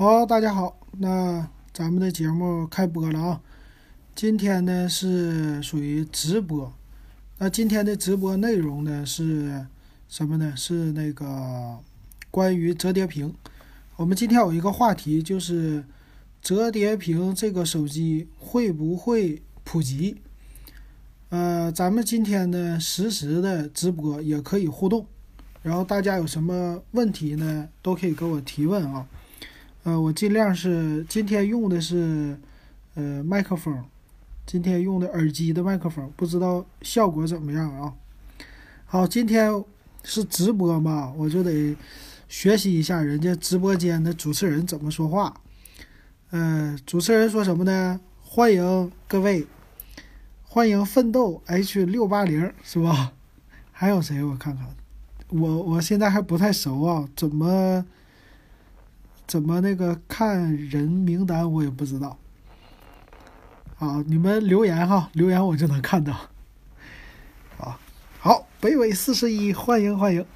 好，大家好，那咱们的节目开播了啊！今天呢是属于直播，那今天的直播内容呢是什么呢？是那个关于折叠屏。我们今天有一个话题，就是折叠屏这个手机会不会普及？呃，咱们今天呢实时的直播也可以互动，然后大家有什么问题呢，都可以给我提问啊。呃，我尽量是今天用的是呃麦克风，今天用的耳机的麦克风，不知道效果怎么样啊？好，今天是直播嘛，我就得学习一下人家直播间的主持人怎么说话。呃，主持人说什么呢？欢迎各位，欢迎奋斗 H 六八零是吧？还有谁？我看看，我我现在还不太熟啊，怎么？怎么那个看人名单我也不知道，啊，你们留言哈，留言我就能看到，啊，好，北纬四十一，欢迎欢迎，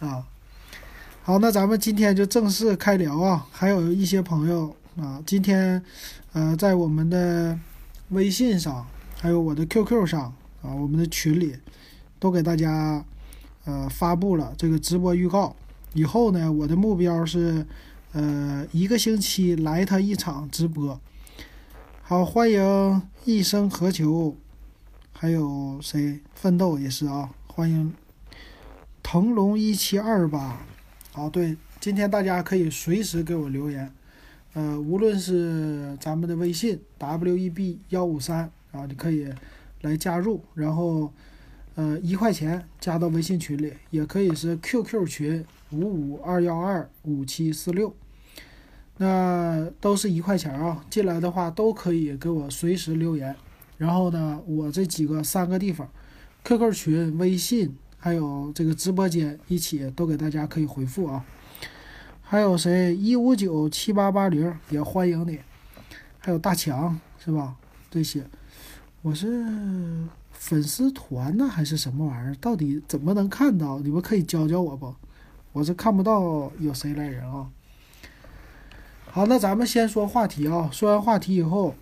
啊，好，那咱们今天就正式开聊啊，还有一些朋友啊，今天呃在我们的微信上，还有我的 QQ 上啊，我们的群里都给大家呃发布了这个直播预告，以后呢，我的目标是。呃，一个星期来他一场直播。好，欢迎一生何求，还有谁奋斗也是啊，欢迎腾龙一七二八。好，对，今天大家可以随时给我留言，呃，无论是咱们的微信 w e b 幺五三啊，你可以来加入，然后呃一块钱加到微信群里，也可以是 QQ 群五五二幺二五七四六。那都是一块钱啊，进来的话都可以给我随时留言。然后呢，我这几个三个地方，QQ 群、微信，还有这个直播间，一起都给大家可以回复啊。还有谁？一五九七八八零也欢迎你。还有大强是吧？这些，我是粉丝团呢还是什么玩意儿？到底怎么能看到？你们可以教教我不？我是看不到有谁来人啊。好，那咱们先说话题啊。说完话题以后，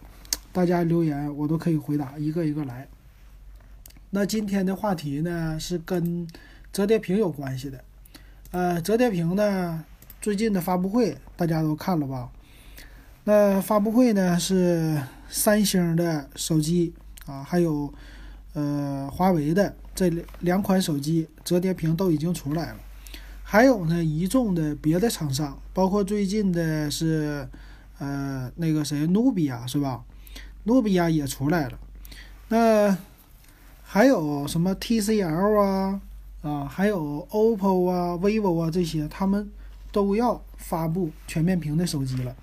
大家留言我都可以回答，一个一个来。那今天的话题呢是跟折叠屏有关系的。呃，折叠屏呢最近的发布会大家都看了吧？那发布会呢是三星的手机啊，还有呃华为的这两款手机折叠屏都已经出来了。还有呢，一众的别的厂商，包括最近的是，呃，那个谁，努比亚是吧？努比亚也出来了。那还有什么 TCL 啊，啊，还有 OPPO 啊、vivo 啊这些，他们都要发布全面屏的手机了。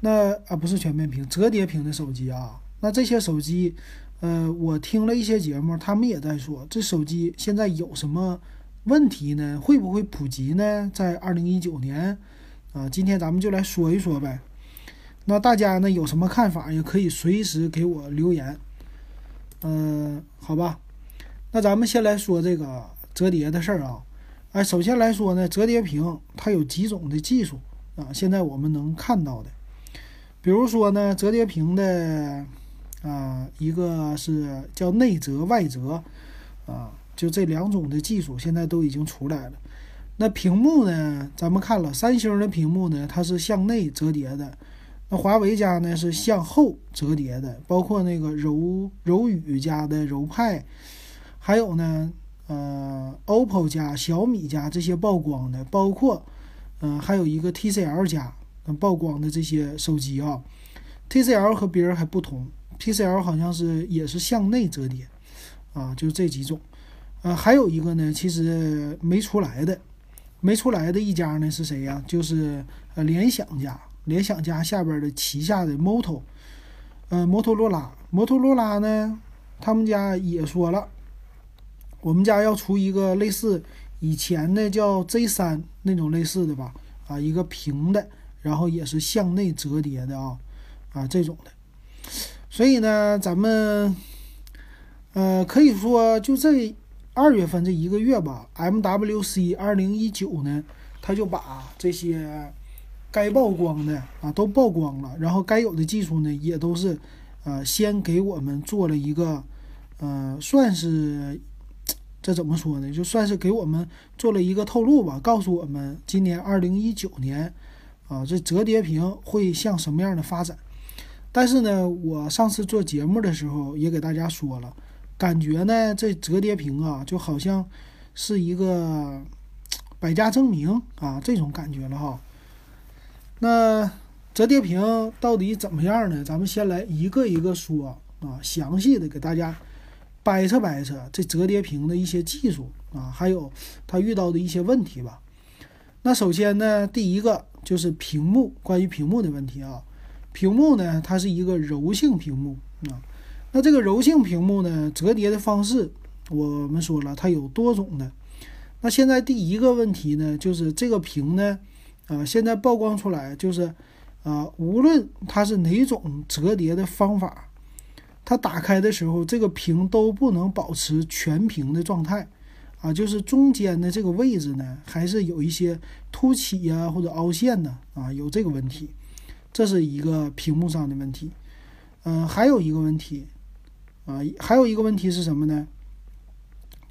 那啊，不是全面屏，折叠屏的手机啊。那这些手机，呃，我听了一些节目，他们也在说，这手机现在有什么？问题呢？会不会普及呢？在二零一九年，啊，今天咱们就来说一说呗。那大家呢有什么看法，也可以随时给我留言。嗯，好吧。那咱们先来说这个折叠的事儿啊。哎，首先来说呢，折叠屏它有几种的技术啊？现在我们能看到的，比如说呢，折叠屏的啊，一个是叫内折外折啊。就这两种的技术现在都已经出来了。那屏幕呢？咱们看了三星的屏幕呢，它是向内折叠的；那华为家呢是向后折叠的。包括那个柔柔宇家的柔派，还有呢，呃，OPPO 家、小米家这些曝光的，包括，嗯，还有一个 TCL 家曝光的这些手机啊。TCL 和别人还不同，TCL 好像是也是向内折叠，啊，就这几种。呃，还有一个呢，其实没出来的，没出来的一家呢是谁呀？就是呃联想家，联想家下边的旗下的 Moto，呃摩托罗拉，摩托罗拉呢，他们家也说了，我们家要出一个类似以前的叫 Z 三那种类似的吧，啊一个平的，然后也是向内折叠的啊，啊这种的，所以呢，咱们呃可以说就这。二月份这一个月吧，MWC 二零一九呢，他就把这些该曝光的啊都曝光了，然后该有的技术呢也都是，呃，先给我们做了一个，呃，算是这怎么说呢？就算是给我们做了一个透露吧，告诉我们今年二零一九年啊，这折叠屏会向什么样的发展。但是呢，我上次做节目的时候也给大家说了，感觉呢这折叠屏啊就好像是一个百家争鸣啊这种感觉了哈。那折叠屏到底怎么样呢？咱们先来一个一个说啊，详细的给大家掰扯掰扯这折叠屏的一些技术啊，还有它遇到的一些问题吧。那首先呢，第一个就是屏幕，关于屏幕的问题啊。屏幕呢，它是一个柔性屏幕啊。那这个柔性屏幕呢，折叠的方式我们说了，它有多种的。那现在第一个问题呢，就是这个屏呢。啊，现在曝光出来就是，啊，无论它是哪种折叠的方法，它打开的时候，这个屏都不能保持全屏的状态，啊，就是中间的这个位置呢，还是有一些凸起呀或者凹陷的，啊，有这个问题，这是一个屏幕上的问题。嗯，还有一个问题，啊，还有一个问题是什么呢？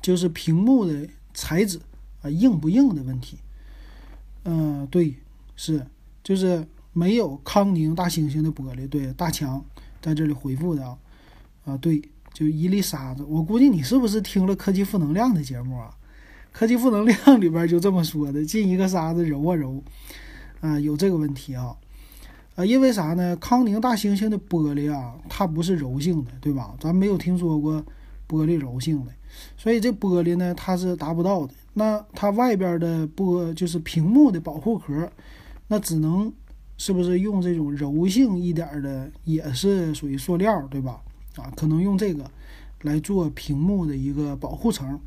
就是屏幕的材质啊，硬不硬的问题。嗯，对，是，就是没有康宁大猩猩的玻璃。对，大强在这里回复的啊，啊，对，就一粒沙子。我估计你是不是听了科技负能量的节目啊？科技负能量里边就这么说的，进一个沙子揉啊揉，啊，有这个问题啊，啊，因为啥呢？康宁大猩猩的玻璃啊，它不是柔性的，对吧？咱没有听说过玻璃柔性的，所以这玻璃呢，它是达不到的。那它外边的玻就是屏幕的保护壳，那只能是不是用这种柔性一点的，也是属于塑料，对吧？啊，可能用这个来做屏幕的一个保护层。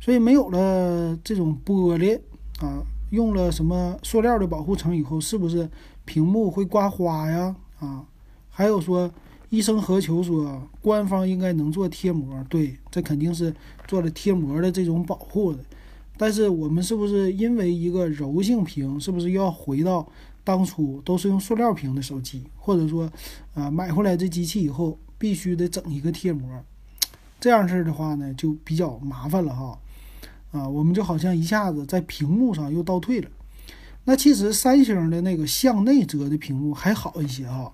所以没有了这种玻璃啊，用了什么塑料的保护层以后，是不是屏幕会刮花呀？啊，还有说医生何求说官方应该能做贴膜，对，这肯定是做了贴膜的这种保护的。但是我们是不是因为一个柔性屏，是不是又要回到当初都是用塑料屏的手机，或者说，啊买回来这机器以后必须得整一个贴膜，这样式的话呢就比较麻烦了哈，啊我们就好像一下子在屏幕上又倒退了。那其实三星的那个向内折的屏幕还好一些哈，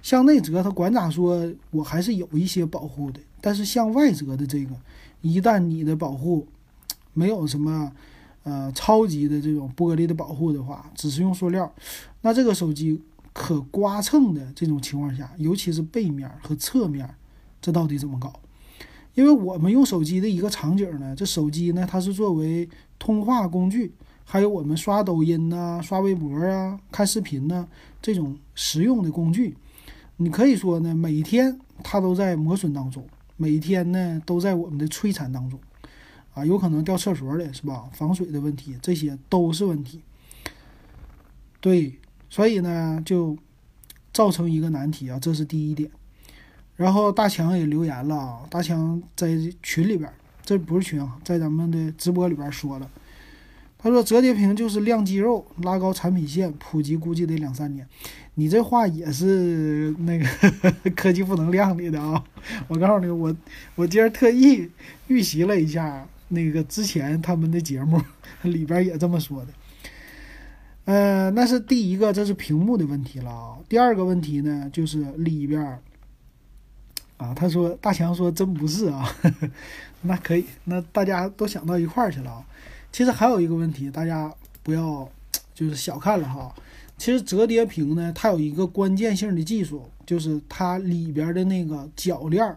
向内折它管咋说，我还是有一些保护的，但是向外折的这个，一旦你的保护。没有什么，呃，超级的这种玻璃的保护的话，只是用塑料，那这个手机可刮蹭的这种情况下，尤其是背面和侧面，这到底怎么搞？因为我们用手机的一个场景呢，这手机呢它是作为通话工具，还有我们刷抖音呐、刷微博啊、看视频呐这种实用的工具，你可以说呢，每天它都在磨损当中，每天呢都在我们的摧残当中。啊，有可能掉厕所里是吧？防水的问题，这些都是问题。对，所以呢，就造成一个难题啊，这是第一点。然后大强也留言了啊，大强在群里边，这不是群啊，在咱们的直播里边说了，他说折叠屏就是亮肌肉，拉高产品线，普及估计得两三年。你这话也是那个 科技负能量里的啊，我告诉你，我我今儿特意预习了一下。那个之前他们的节目里边也这么说的，呃，那是第一个，这是屏幕的问题了啊。第二个问题呢，就是里边啊，他说大强说真不是啊，那可以，那大家都想到一块儿去了啊。其实还有一个问题，大家不要就是小看了哈。其实折叠屏呢，它有一个关键性的技术，就是它里边的那个铰链。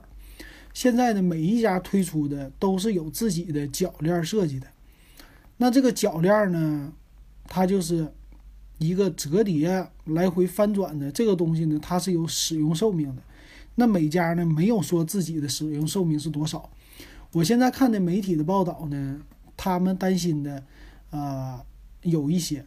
现在呢，每一家推出的都是有自己的铰链设计的。那这个铰链呢，它就是一个折叠来回翻转的这个东西呢，它是有使用寿命的。那每家呢没有说自己的使用寿命是多少。我现在看的媒体的报道呢，他们担心的啊有一些，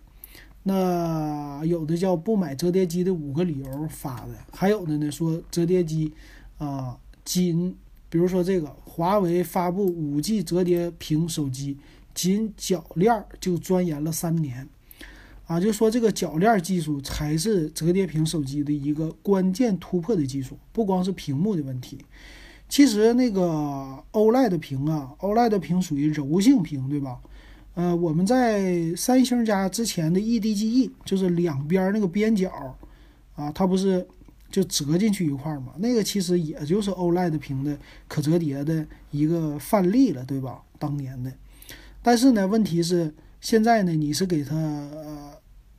那有的叫不买折叠机的五个理由发的，还有的呢说折叠机啊仅。比如说这个，华为发布五 G 折叠屏手机，仅铰链就钻研了三年，啊，就说这个铰链技术才是折叠屏手机的一个关键突破的技术，不光是屏幕的问题。其实那个 OLED 屏啊，OLED 屏属于柔性屏，对吧？呃，我们在三星家之前的 EDGE，就是两边那个边角啊，它不是就折进去一块嘛？那个其实也就是 OLED 屏的可折叠的一个范例了，对吧？当年的。但是呢，问题是。现在呢，你是给它呃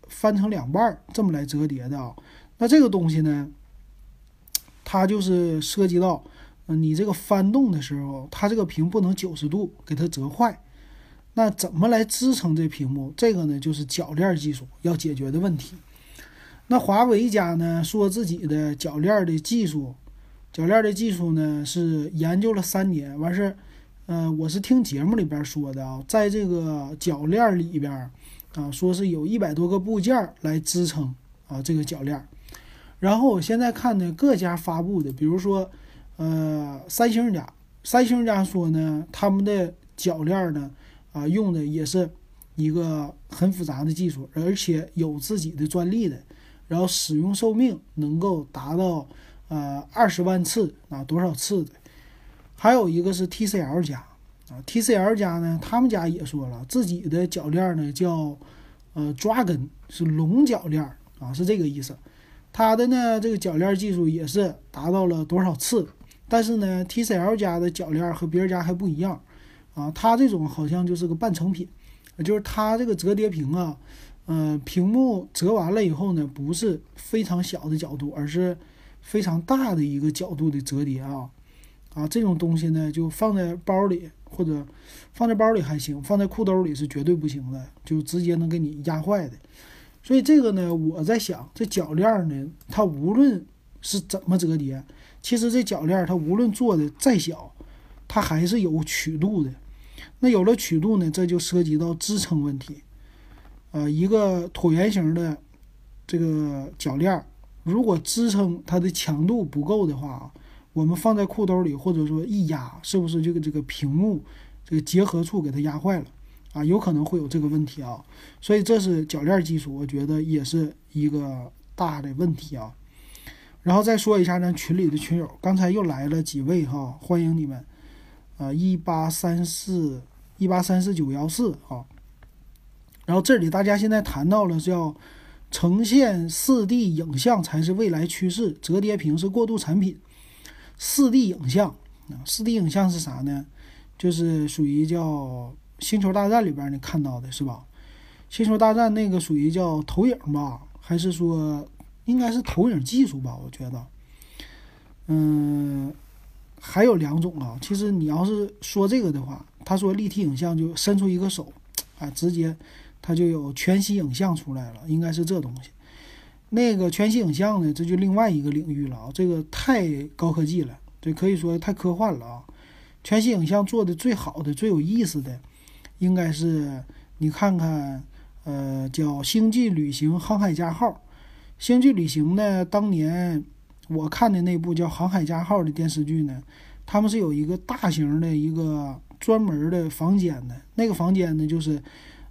翻成两半这么来折叠的啊？那这个东西呢，它就是涉及到，嗯，你这个翻动的时候，它这个屏不能九十度给它折坏。那怎么来支撑这屏幕？这个呢，就是铰链技术要解决的问题。那华为家呢，说自己的铰链的技术，铰链的技术呢是研究了三年，完事儿。嗯，我是听节目里边说的啊，在这个铰链里边啊，说是有一百多个部件来支撑啊这个铰链。然后我现在看呢，各家发布的，比如说呃三星家，三星家说呢，他们的铰链呢啊用的也是一个很复杂的技术，而且有自己的专利的，然后使用寿命能够达到呃二十万次啊多少次的。还有一个是 TCL 家啊，TCL 家呢，他们家也说了自己的铰链呢叫呃抓根，是龙铰链啊，是这个意思。它的呢这个铰链技术也是达到了多少次？但是呢，TCL 家的铰链和别人家还不一样啊，它这种好像就是个半成品，就是它这个折叠屏啊，呃，屏幕折完了以后呢，不是非常小的角度，而是非常大的一个角度的折叠啊。啊，这种东西呢，就放在包里或者放在包里还行，放在裤兜里是绝对不行的，就直接能给你压坏的。所以这个呢，我在想，这铰链呢，它无论是怎么折叠，其实这铰链它无论做的再小，它还是有曲度的。那有了曲度呢，这就涉及到支撑问题。呃，一个椭圆形的这个铰链，如果支撑它的强度不够的话，我们放在裤兜里，或者说一压，是不是这个这个屏幕这个结合处给它压坏了啊？有可能会有这个问题啊。所以这是铰链技术，我觉得也是一个大的问题啊。然后再说一下咱群里的群友，刚才又来了几位哈，欢迎你们啊！一八三四一八三四九幺四啊。然后这里大家现在谈到了叫呈现四 D 影像才是未来趋势，折叠屏是过渡产品。四 D 影像啊，四 D 影像是啥呢？就是属于叫《星球大战》里边你看到的是吧？《星球大战》那个属于叫投影吧，还是说应该是投影技术吧？我觉得，嗯，还有两种啊。其实你要是说这个的话，他说立体影像就伸出一个手，啊，直接它就有全息影像出来了，应该是这东西。那个全息影像呢，这就另外一个领域了啊，这个太高科技了，这可以说太科幻了啊。全息影像做的最好的、最有意思的，应该是你看看，呃，叫《星际旅行：航海家号》。《星际旅行》呢，当年我看的那部叫《航海家号》的电视剧呢，他们是有一个大型的一个专门的房间的，那个房间呢，就是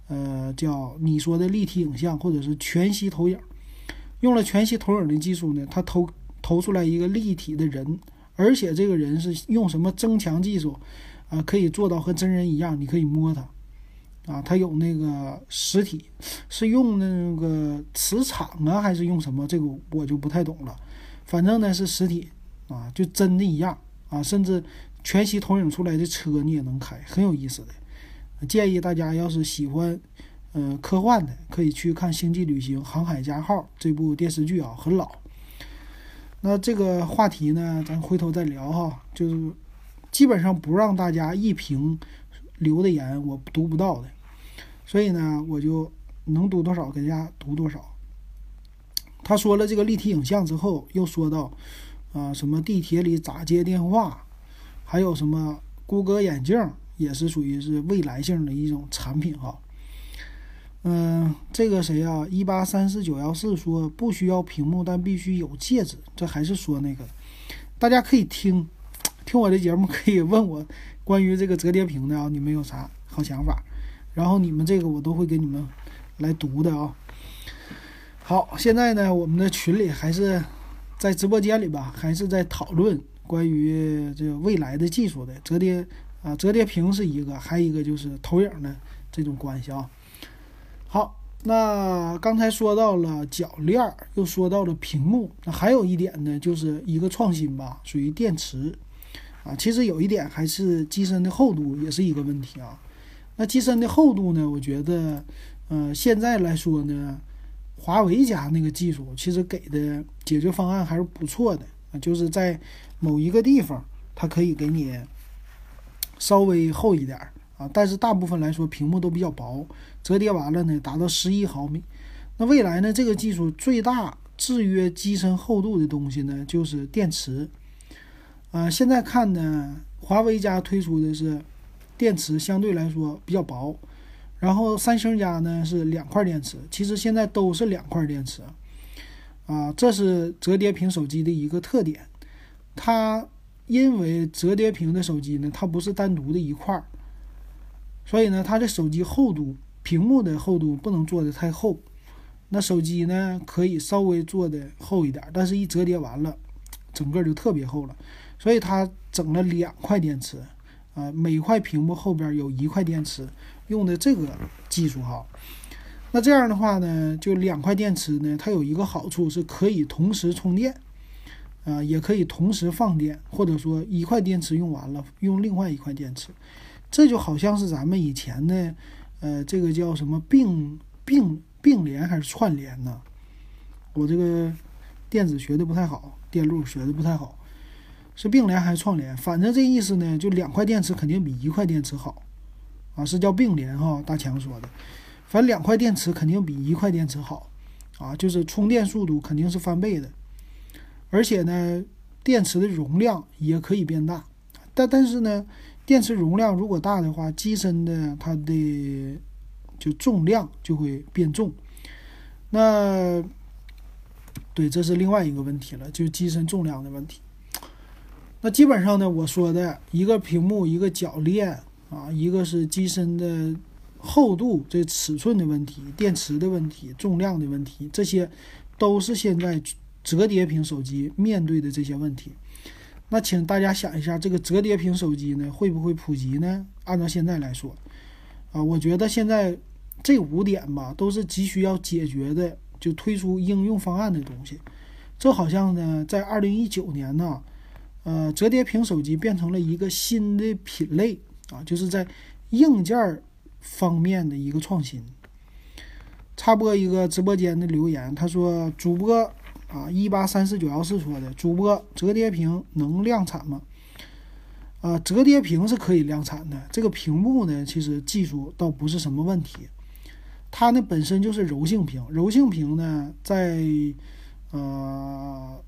呃，叫你说的立体影像或者是全息投影。用了全息投影的技术呢，它投投出来一个立体的人，而且这个人是用什么增强技术啊，可以做到和真人一样，你可以摸他，啊，它有那个实体，是用那个磁场啊，还是用什么？这个我就不太懂了。反正呢是实体啊，就真的一样啊，甚至全息投影出来的车你也能开，很有意思的。建议大家要是喜欢。嗯，科幻的可以去看《星际旅行：航海家号》这部电视剧啊，很老。那这个话题呢，咱回头再聊哈。就是基本上不让大家一评留的言，我读不到的。所以呢，我就能读多少给大家读多少。他说了这个立体影像之后，又说到啊，什么地铁里咋接电话，还有什么谷歌眼镜，也是属于是未来性的一种产品哈。嗯，这个谁呀？一八三四九幺四说不需要屏幕，但必须有戒指。这还是说那个，大家可以听听我的节目，可以问我关于这个折叠屏的啊，你们有啥好想法？然后你们这个我都会给你们来读的啊。好，现在呢，我们的群里还是在直播间里吧，还是在讨论关于这个未来的技术的折叠啊，折叠屏是一个，还有一个就是投影的这种关系啊。好，那刚才说到了铰链，又说到了屏幕，那还有一点呢，就是一个创新吧，属于电池啊。其实有一点还是机身的厚度也是一个问题啊。那机身的厚度呢，我觉得，呃，现在来说呢。华为家那个技术其实给的解决方案还是不错的啊，就是在某一个地方，它可以给你稍微厚一点啊，但是大部分来说屏幕都比较薄，折叠完了呢达到十一毫米。那未来呢，这个技术最大制约机身厚度的东西呢，就是电池。啊，现在看呢，华为家推出的是电池相对来说比较薄。然后三星家呢是两块电池，其实现在都是两块电池，啊，这是折叠屏手机的一个特点。它因为折叠屏的手机呢，它不是单独的一块，所以呢，它的手机厚度、屏幕的厚度不能做的太厚。那手机呢可以稍微做的厚一点，但是一折叠完了，整个就特别厚了。所以它整了两块电池，啊，每块屏幕后边有一块电池。用的这个技术哈，那这样的话呢，就两块电池呢，它有一个好处是可以同时充电，啊，也可以同时放电，或者说一块电池用完了，用另外一块电池，这就好像是咱们以前的，呃，这个叫什么并并并联还是串联呢？我这个电子学的不太好，电路学的不太好，是并联还是串联？反正这意思呢，就两块电池肯定比一块电池好。啊，是叫并联哈，大强说的，反正两块电池肯定比一块电池好，啊，就是充电速度肯定是翻倍的，而且呢，电池的容量也可以变大，但但是呢，电池容量如果大的话，机身的它的就重量就会变重，那对，这是另外一个问题了，就机身重量的问题。那基本上呢，我说的一个屏幕，一个铰链。啊，一个是机身的厚度，这尺寸的问题，电池的问题，重量的问题，这些都是现在折叠屏手机面对的这些问题。那请大家想一下，这个折叠屏手机呢，会不会普及呢？按照现在来说，啊，我觉得现在这五点吧，都是急需要解决的，就推出应用方案的东西。这好像呢，在二零一九年呢，呃，折叠屏手机变成了一个新的品类。啊，就是在硬件方面的一个创新。插播一个直播间的留言，他说：“主播啊，一八三四九幺四说的，主播折叠屏能量产吗？啊，折叠屏是可以量产的。这个屏幕呢，其实技术倒不是什么问题。它呢本身就是柔性屏，柔性屏呢在呃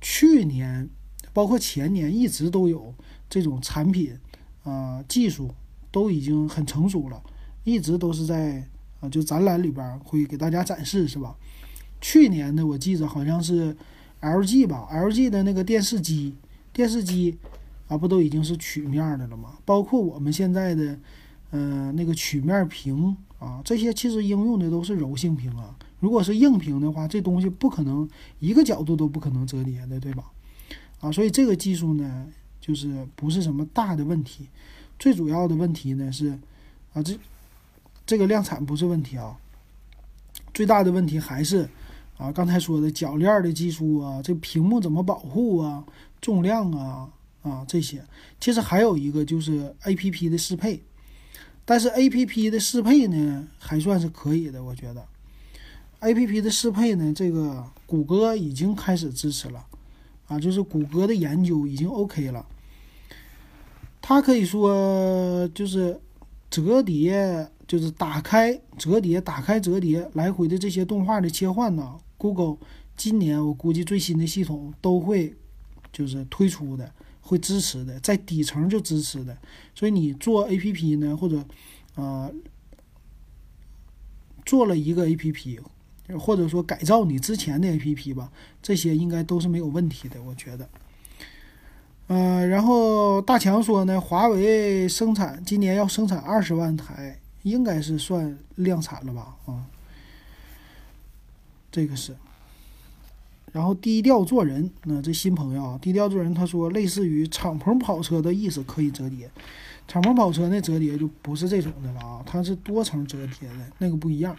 去年包括前年一直都有这种产品。”啊，技术都已经很成熟了，一直都是在啊，就展览里边会给大家展示，是吧？去年的我记着好像是 LG 吧，LG 的那个电视机，电视机啊，不都已经是曲面的了吗？包括我们现在的嗯那个曲面屏啊，这些其实应用的都是柔性屏啊。如果是硬屏的话，这东西不可能一个角度都不可能折叠的，对吧？啊，所以这个技术呢。就是不是什么大的问题，最主要的问题呢是，啊这这个量产不是问题啊，最大的问题还是啊刚才说的铰链的技术啊，这屏幕怎么保护啊，重量啊啊这些，其实还有一个就是 A P P 的适配，但是 A P P 的适配呢还算是可以的，我觉得 A P P 的适配呢，这个谷歌已经开始支持了，啊就是谷歌的研究已经 OK 了。它可以说就是折叠，就是打开折叠、打开折叠来回的这些动画的切换呢。Google 今年我估计最新的系统都会就是推出的，会支持的，在底层就支持的。所以你做 APP 呢，或者呃做了一个 APP，或者说改造你之前的 APP 吧，这些应该都是没有问题的，我觉得。嗯，然后大强说呢，华为生产今年要生产二十万台，应该是算量产了吧？啊，这个是。然后低调做人，那这新朋友啊，低调做人，他说类似于敞篷跑车的意思可以折叠，敞篷跑车那折叠就不是这种的了啊，它是多层折叠的那个不一样。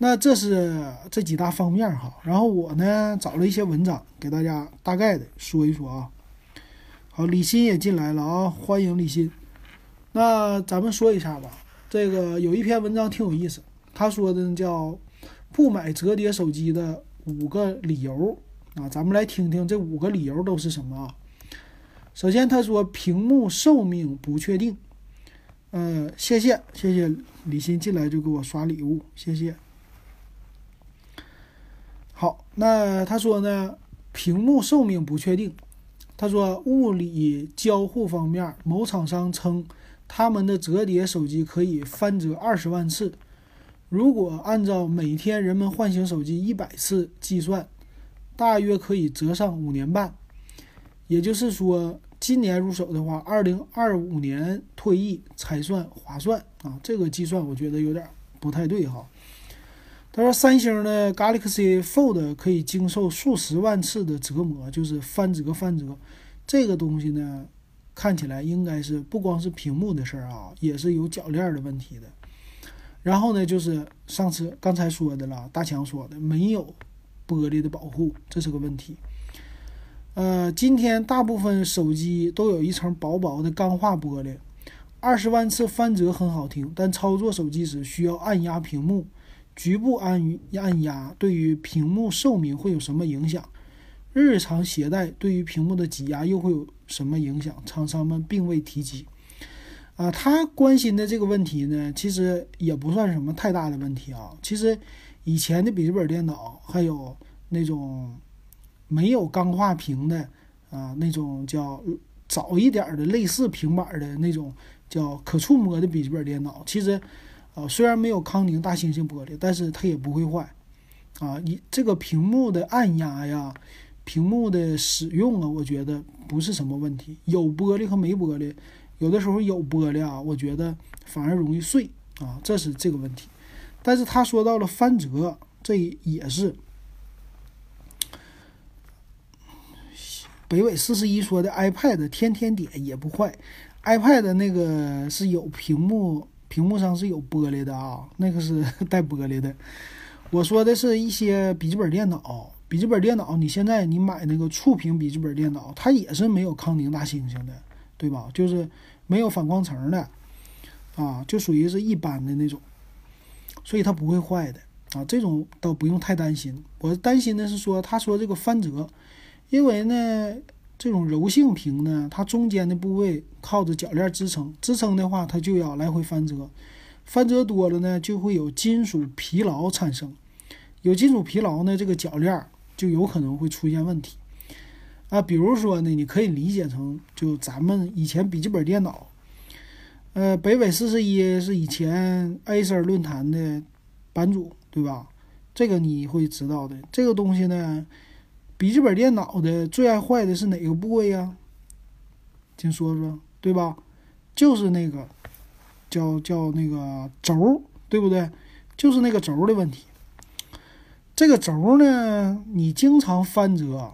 那这是这几大方面哈，然后我呢找了一些文章给大家大概的说一说啊。好，李欣也进来了啊，欢迎李欣。那咱们说一下吧，这个有一篇文章挺有意思，他说的叫不买折叠手机的五个理由啊，咱们来听听这五个理由都是什么啊。首先他说屏幕寿命不确定，呃，谢谢谢谢李欣进来就给我刷礼物，谢谢。好，那他说呢，屏幕寿命不确定。他说，物理交互方面，某厂商称他们的折叠手机可以翻折二十万次。如果按照每天人们唤醒手机一百次计算，大约可以折上五年半。也就是说，今年入手的话，二零二五年退役才算划算啊！这个计算我觉得有点不太对哈。他说，三星的 Galaxy Fold 可以经受数十万次的折磨，就是翻折翻折。这个东西呢，看起来应该是不光是屏幕的事儿啊，也是有铰链的问题的。然后呢，就是上次刚才说的了，大强说的没有玻璃的保护，这是个问题。呃，今天大部分手机都有一层薄薄的钢化玻璃。二十万次翻折很好听，但操作手机时需要按压屏幕。局部按按压对于屏幕寿命会有什么影响？日常携带对于屏幕的挤压又会有什么影响？厂商们并未提及。啊，他关心的这个问题呢，其实也不算什么太大的问题啊。其实以前的笔记本电脑还有那种没有钢化屏的啊，那种叫早一点的类似平板的那种叫可触摸的笔记本电脑，其实。啊，虽然没有康宁大猩猩玻璃，但是它也不会坏。啊，你这个屏幕的按压呀，屏幕的使用啊，我觉得不是什么问题。有玻璃和没玻璃，有的时候有玻璃啊，我觉得反而容易碎啊，这是这个问题。但是他说到了翻折，这也是。北纬四十一说的 iPad 天天点也不坏，iPad 那个是有屏幕。屏幕上是有玻璃的啊，那个是 带玻璃的。我说的是一些笔记本电脑，笔记本电脑，你现在你买那个触屏笔记本电脑，它也是没有康宁大猩猩的，对吧？就是没有反光层的啊，就属于是一般的那种，所以它不会坏的啊，这种倒不用太担心。我担心的是说，他说这个翻折，因为呢。这种柔性屏呢，它中间的部位靠着铰链支撑，支撑的话，它就要来回翻折，翻折多了呢，就会有金属疲劳产生，有金属疲劳呢，这个铰链就有可能会出现问题啊。比如说呢，你可以理解成就咱们以前笔记本电脑，呃，北纬四十一是以前 Acer 论坛的版主，对吧？这个你会知道的，这个东西呢。笔记本电脑的最爱坏的是哪个部位呀？请说说，对吧？就是那个叫叫那个轴，对不对？就是那个轴的问题。这个轴呢，你经常翻折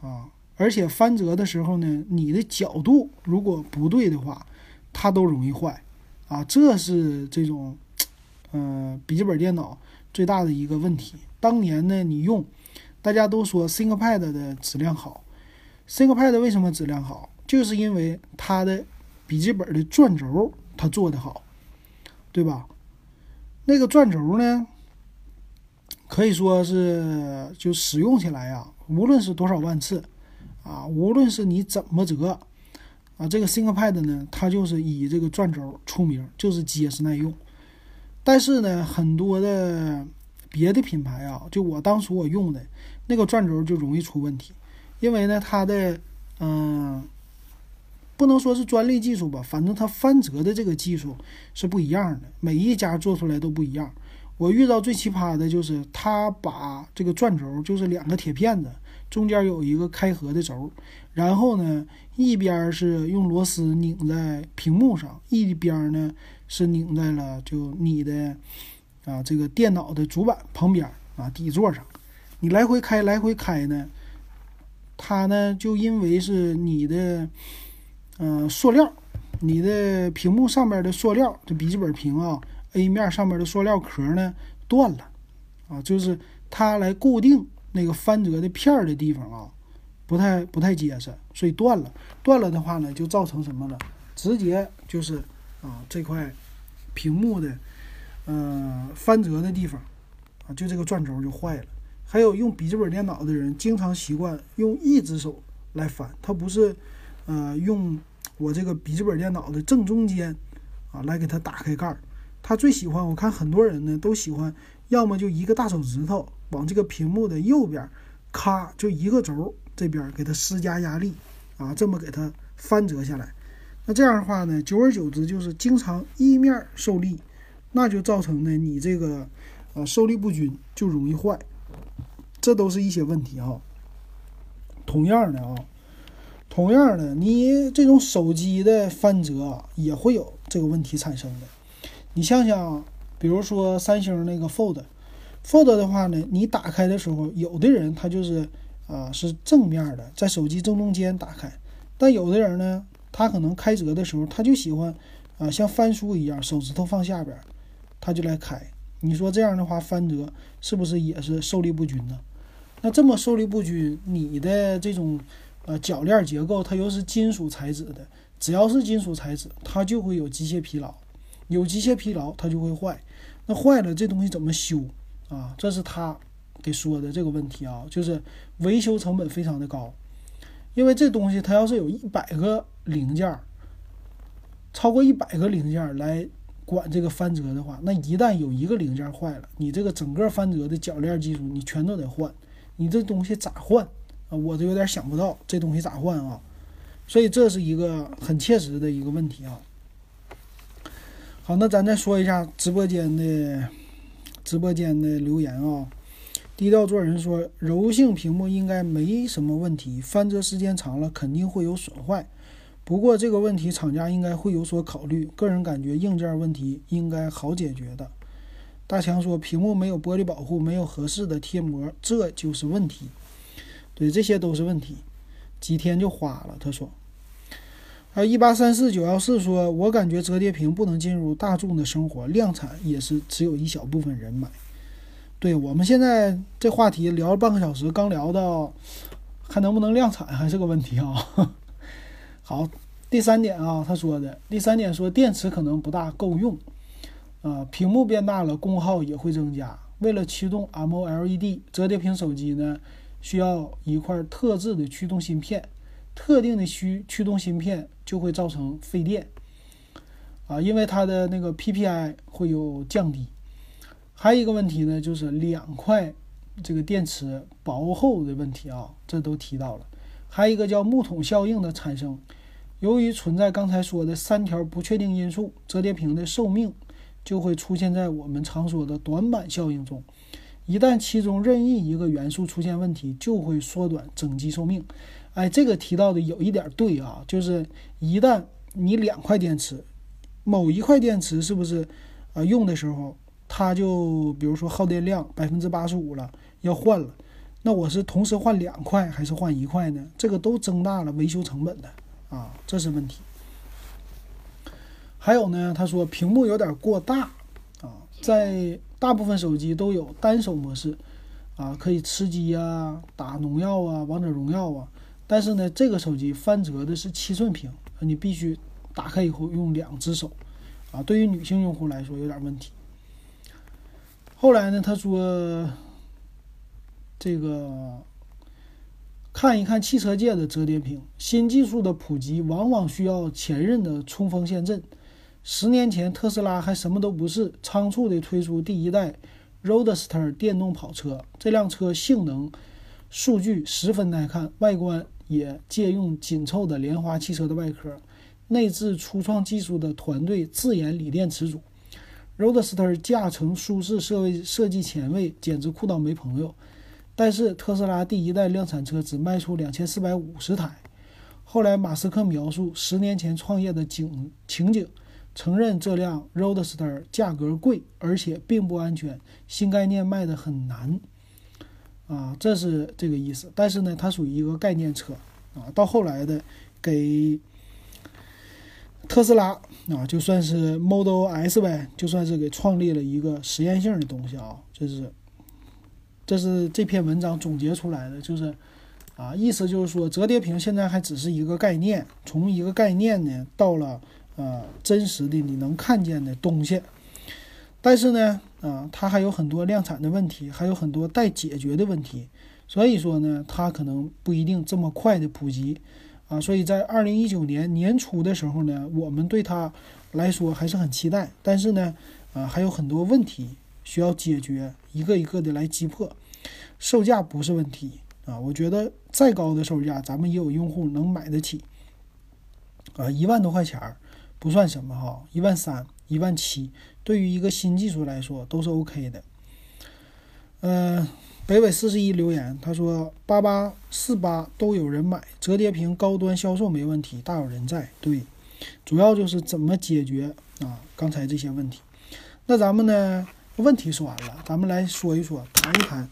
啊，而且翻折的时候呢，你的角度如果不对的话，它都容易坏啊。这是这种嗯笔记本电脑最大的一个问题。当年呢，你用。大家都说 ThinkPad 的质量好，ThinkPad 为什么质量好？就是因为它的笔记本的转轴它做的好，对吧？那个转轴呢，可以说是就使用起来呀，无论是多少万次啊，无论是你怎么折啊，这个 ThinkPad 呢，它就是以这个转轴出名，就是结实耐用。但是呢，很多的别的品牌啊，就我当初我用的。那个转轴就容易出问题，因为呢，它的嗯，不能说是专利技术吧，反正它翻折的这个技术是不一样的，每一家做出来都不一样。我遇到最奇葩的就是，他把这个转轴就是两个铁片子，中间有一个开合的轴，然后呢，一边是用螺丝拧在屏幕上，一边呢是拧在了就你的啊这个电脑的主板旁边。啊底座上，你来回开来回开呢，它呢就因为是你的嗯塑料，你的屏幕上面的塑料，这笔记本屏啊 A 面上面的塑料壳呢断了啊，就是它来固定那个翻折的片儿的地方啊，不太不太结实，所以断了。断了的话呢，就造成什么了？直接就是啊这块屏幕的呃翻折的地方啊，就这个转轴就坏了。还有用笔记本电脑的人，经常习惯用一只手来翻，他不是呃用我这个笔记本电脑的正中间啊来给它打开盖儿。他最喜欢，我看很多人呢都喜欢，要么就一个大手指头往这个屏幕的右边，咔就一个轴这边给它施加压力啊，这么给它翻折下来。那这样的话呢，久而久之就是经常一面受力，那就造成呢你这个呃受力不均，就容易坏。这都是一些问题哈。同样的啊，同样的，你这种手机的翻折也会有这个问题产生的。你想想，比如说三星那个 Fold，Fold 的话呢，你打开的时候，有的人他就是啊是正面的，在手机正中间打开，但有的人呢，他可能开折的时候，他就喜欢啊像翻书一样，手指头放下边，他就来开。你说这样的话翻折是不是也是受力不均呢？那这么受力不均，你的这种呃铰链结构它又是金属材质的，只要是金属材质，它就会有机械疲劳。有机械疲劳，它就会坏。那坏了，这东西怎么修啊？这是他给说的这个问题啊，就是维修成本非常的高。因为这东西它要是有一百个零件，超过一百个零件来管这个翻折的话，那一旦有一个零件坏了，你这个整个翻折的铰链技术你全都得换。你这东西咋换啊？我都有点想不到这东西咋换啊。所以这是一个很切实的一个问题啊。好，那咱再说一下直播间的直播间的留言啊。低调做人说，柔性屏幕应该没什么问题，翻折时间长了肯定会有损坏。不过这个问题厂家应该会有所考虑，个人感觉硬件问题应该好解决的。大强说，屏幕没有玻璃保护，没有合适的贴膜，这就是问题。对，这些都是问题，几天就花了。他说。还有一八三四九幺四说，我感觉折叠屏不能进入大众的生活，量产也是只有一小部分人买。对我们现在这话题聊了半个小时，刚聊到还能不能量产还是个问题啊。好，第三点啊，他说的第三点说电池可能不大够用，啊，屏幕变大了，功耗也会增加。为了驱动 M O L E D 折叠屏手机呢，需要一块特制的驱动芯片。特定的驱驱动芯片就会造成费电，啊，因为它的那个 PPI 会有降低。还有一个问题呢，就是两块这个电池薄厚的问题啊，这都提到了。还有一个叫木桶效应的产生，由于存在刚才说的三条不确定因素，折叠屏的寿命就会出现在我们常说的短板效应中。一旦其中任意一个元素出现问题，就会缩短整机寿命。哎，这个提到的有一点对啊，就是一旦你两块电池，某一块电池是不是啊用的时候，它就比如说耗电量百分之八十五了，要换了，那我是同时换两块还是换一块呢？这个都增大了维修成本的啊，这是问题。还有呢，他说屏幕有点过大啊，在大部分手机都有单手模式啊，可以吃鸡啊、打农药啊、王者荣耀啊。但是呢，这个手机翻折的是七寸屏，你必须打开以后用两只手，啊，对于女性用户来说有点问题。后来呢，他说，这个看一看汽车界的折叠屏，新技术的普及往往需要前任的冲锋陷阵。十年前特斯拉还什么都不是，仓促的推出第一代 Roadster 电动跑车，这辆车性能、数据十分耐看，外观。也借用紧凑的莲花汽车的外壳，内置初创技术的团队自研锂电池组。Roadster 驾乘舒适，设备设计前卫，简直酷到没朋友。但是特斯拉第一代量产车只卖出两千四百五十台。后来马斯克描述十年前创业的景情景，承认这辆 Roadster 价格贵，而且并不安全，新概念卖的很难。啊，这是这个意思。但是呢，它属于一个概念车啊。到后来的给特斯拉啊，就算是 Model S 呗，就算是给创立了一个实验性的东西啊。这是这是这篇文章总结出来的，就是啊，意思就是说，折叠屏现在还只是一个概念，从一个概念呢，到了呃真实的你能看见的东西。但是呢，啊，它还有很多量产的问题，还有很多待解决的问题，所以说呢，它可能不一定这么快的普及，啊，所以在二零一九年年初的时候呢，我们对它来说还是很期待，但是呢，啊，还有很多问题需要解决，一个一个的来击破。售价不是问题。啊，我觉得再高的售价，咱们也有用户能买得起，啊，一万多块钱儿不算什么哈，一万三。一万七，对于一个新技术来说都是 OK 的。嗯，北纬四十一留言，他说八八四八都有人买，折叠屏高端销售没问题，大有人在。对，主要就是怎么解决啊刚才这些问题。那咱们呢，问题说完了，咱们来说一说，谈一谈，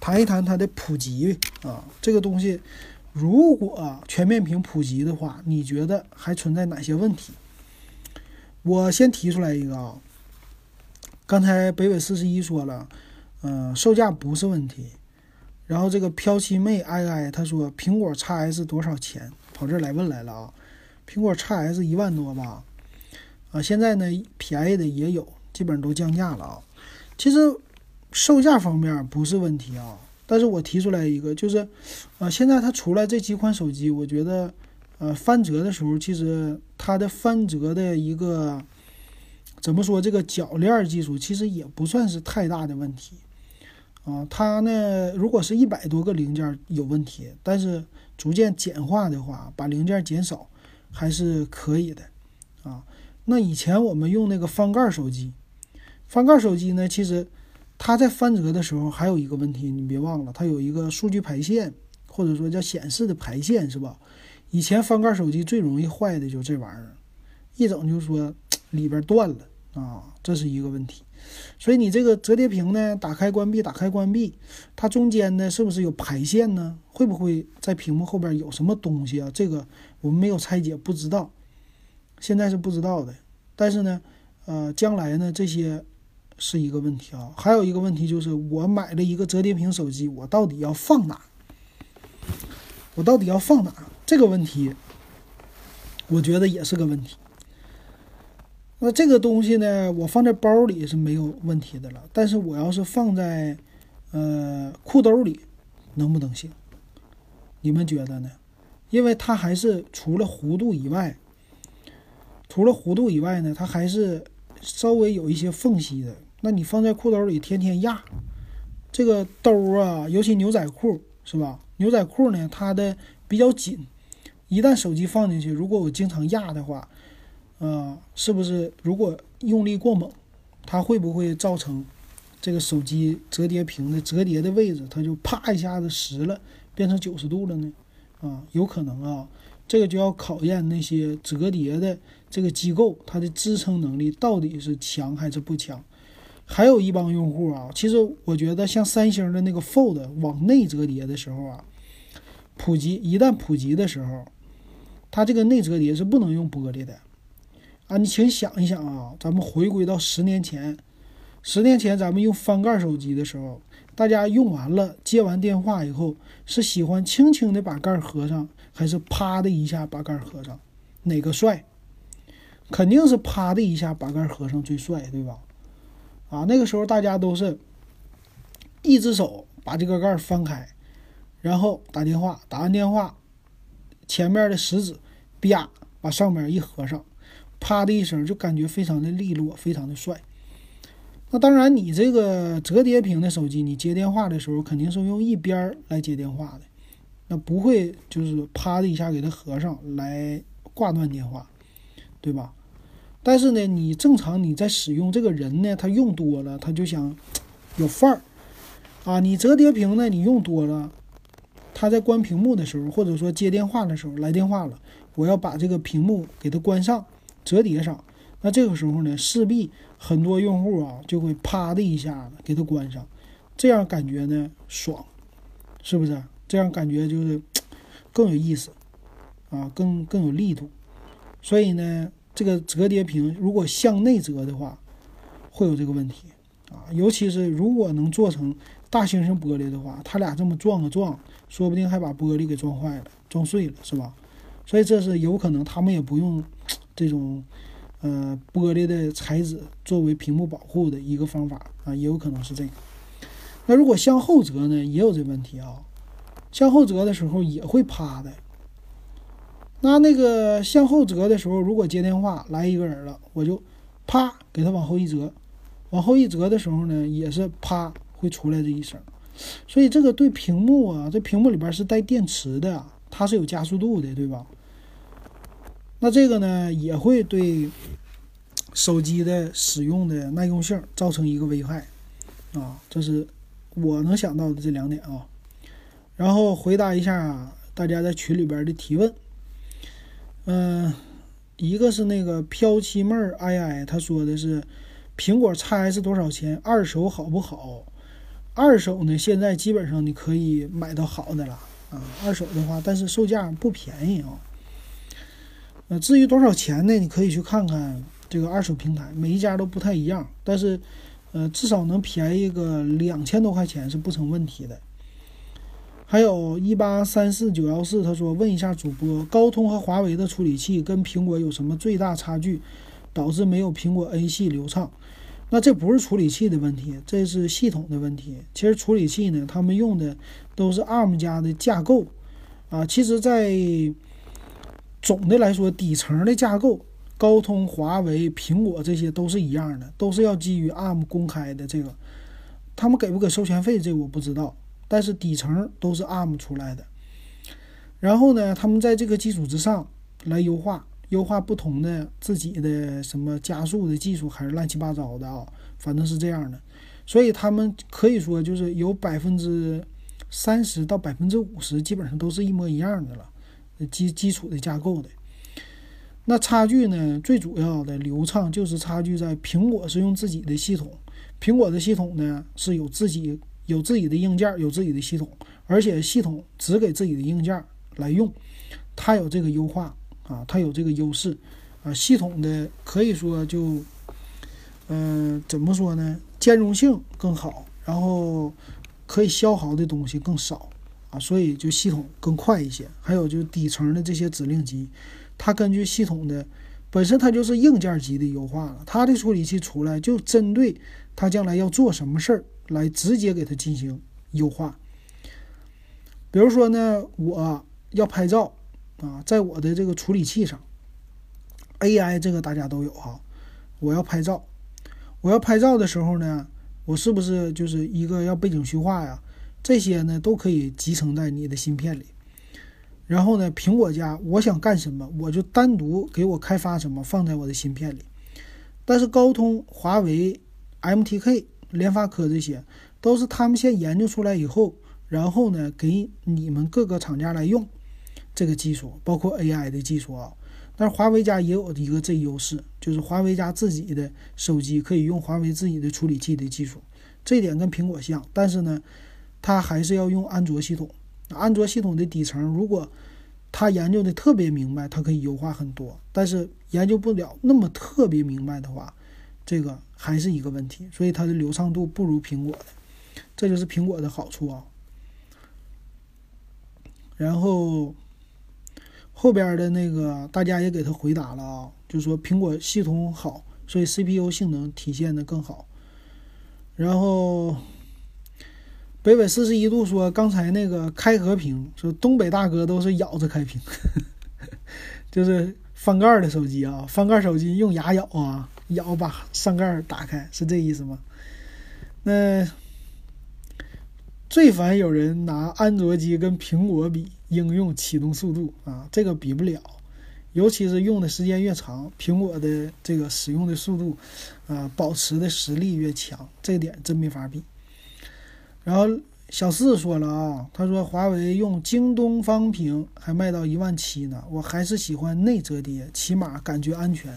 谈一谈它的普及啊，这个东西如果全面屏普及的话，你觉得还存在哪些问题？我先提出来一个啊，刚才北纬四十一说了，嗯，售价不是问题。然后这个飘七妹 i i 他说苹果 x S 多少钱？跑这来问来了啊，苹果 x S 一万多吧？啊，现在呢便宜的也有，基本上都降价了啊。其实售价方面不是问题啊，但是我提出来一个，就是啊，现在它出来这几款手机，我觉得。呃，翻折的时候，其实它的翻折的一个怎么说？这个铰链技术其实也不算是太大的问题啊。它呢，如果是一百多个零件有问题，但是逐渐简化的话，把零件减少还是可以的啊。那以前我们用那个翻盖手机，翻盖手机呢，其实它在翻折的时候还有一个问题，你别忘了，它有一个数据排线，或者说叫显示的排线，是吧？以前翻盖手机最容易坏的就这玩意儿，一整就说里边断了啊，这是一个问题。所以你这个折叠屏呢，打开关闭，打开关闭，它中间呢是不是有排线呢？会不会在屏幕后边有什么东西啊？这个我们没有拆解，不知道，现在是不知道的。但是呢，呃，将来呢这些是一个问题啊。还有一个问题就是，我买了一个折叠屏手机，我到底要放哪？我到底要放哪？这个问题，我觉得也是个问题。那这个东西呢，我放在包里是没有问题的了。但是我要是放在呃裤兜里，能不能行？你们觉得呢？因为它还是除了弧度以外，除了弧度以外呢，它还是稍微有一些缝隙的。那你放在裤兜里天天压，这个兜啊，尤其牛仔裤是吧？牛仔裤呢，它的比较紧。一旦手机放进去，如果我经常压的话，呃，是不是如果用力过猛，它会不会造成这个手机折叠屏的折叠的位置，它就啪一下子实了，变成九十度了呢？啊，有可能啊，这个就要考验那些折叠的这个机构，它的支撑能力到底是强还是不强？还有一帮用户啊，其实我觉得像三星的那个 Fold 往内折叠的时候啊，普及一旦普及的时候。它这个内折叠是不能用玻璃的啊！你请想一想啊，咱们回归到十年前，十年前咱们用翻盖手机的时候，大家用完了接完电话以后，是喜欢轻轻的把盖合上，还是啪的一下把盖合上？哪个帅？肯定是啪的一下把盖合上最帅，对吧？啊，那个时候大家都是一只手把这个盖翻开，然后打电话，打完电话。前面的食指，啪，把上面一合上，啪的一声，就感觉非常的利落，非常的帅。那当然，你这个折叠屏的手机，你接电话的时候肯定是用一边来接电话的，那不会就是啪的一下给它合上来挂断电话，对吧？但是呢，你正常你在使用这个人呢，他用多了，他就想 有范儿啊。你折叠屏呢，你用多了。他在关屏幕的时候，或者说接电话的时候来电话了，我要把这个屏幕给它关上，折叠上。那这个时候呢，势必很多用户啊就会啪的一下子给它关上，这样感觉呢爽，是不是？这样感觉就是 更有意思啊，更更有力度。所以呢，这个折叠屏如果向内折的话，会有这个问题啊。尤其是如果能做成大猩猩玻璃的话，它俩这么撞啊撞，说不定还把玻璃给撞坏了、撞碎了，是吧？所以这是有可能，他们也不用这种。呃，玻璃的材质作为屏幕保护的一个方法啊，也有可能是这个。那如果向后折呢，也有这问题啊。向后折的时候也会趴的。那那个向后折的时候，如果接电话来一个人了，我就啪给他往后一折，往后一折的时候呢，也是啪会出来这一声。所以这个对屏幕啊，这屏幕里边是带电池的，它是有加速度的，对吧？那这个呢，也会对手机的使用的耐用性造成一个危害啊，这是我能想到的这两点啊。然后回答一下大家在群里边的提问，嗯，一个是那个飘七妹儿 i i，他说的是苹果 x S 多少钱？二手好不好？二手呢，现在基本上你可以买到好的了啊。二手的话，但是售价不便宜啊。呃，至于多少钱呢？你可以去看看这个二手平台，每一家都不太一样，但是，呃，至少能便宜个两千多块钱是不成问题的。还有一八三四九幺四，他说问一下主播，高通和华为的处理器跟苹果有什么最大差距，导致没有苹果 A 系流畅？那这不是处理器的问题，这是系统的问题。其实处理器呢，他们用的都是 ARM 家的架构啊，其实，在总的来说，底层的架构，高通、华为、苹果这些都是一样的，都是要基于 ARM 公开的。这个，他们给不给授权费，这我不知道。但是底层都是 ARM 出来的。然后呢，他们在这个基础之上来优化，优化不同的自己的什么加速的技术，还是乱七八糟的啊，反正是这样的。所以他们可以说就是有百分之三十到百分之五十，基本上都是一模一样的了。基基础的架构的，那差距呢？最主要的流畅就是差距在苹果是用自己的系统，苹果的系统呢是有自己有自己的硬件，有自己的系统，而且系统只给自己的硬件来用，它有这个优化啊，它有这个优势啊，系统的可以说就，嗯，怎么说呢？兼容性更好，然后可以消耗的东西更少。啊，所以就系统更快一些，还有就底层的这些指令集，它根据系统的本身，它就是硬件级的优化了。它的处理器出来就针对它将来要做什么事儿来直接给它进行优化。比如说呢，我要拍照啊，在我的这个处理器上，AI 这个大家都有哈，我要拍照，我要拍照的时候呢，我是不是就是一个要背景虚化呀？这些呢都可以集成在你的芯片里，然后呢，苹果家我想干什么，我就单独给我开发什么放在我的芯片里。但是高通、华为、MTK、联发科这些都是他们先研究出来以后，然后呢给你们各个厂家来用这个技术，包括 AI 的技术啊。但是华为家也有一个这优势，就是华为家自己的手机可以用华为自己的处理器的技术，这点跟苹果像，但是呢。它还是要用安卓系统，安卓系统的底层，如果他研究的特别明白，它可以优化很多。但是研究不了那么特别明白的话，这个还是一个问题。所以它的流畅度不如苹果的，这就是苹果的好处啊。然后后边的那个大家也给他回答了啊，就说苹果系统好，所以 CPU 性能体现的更好。然后。北纬四十一度说：“刚才那个开合屏，说东北大哥都是咬着开屏，就是翻盖的手机啊，翻盖手机用牙咬啊，咬把上盖打开，是这意思吗？那最烦有人拿安卓机跟苹果比应用启动速度啊，这个比不了，尤其是用的时间越长，苹果的这个使用的速度啊，保持的实力越强，这点真没法比。”然后小四说了啊，他说华为用京东方屏还卖到一万七呢，我还是喜欢内折叠，起码感觉安全。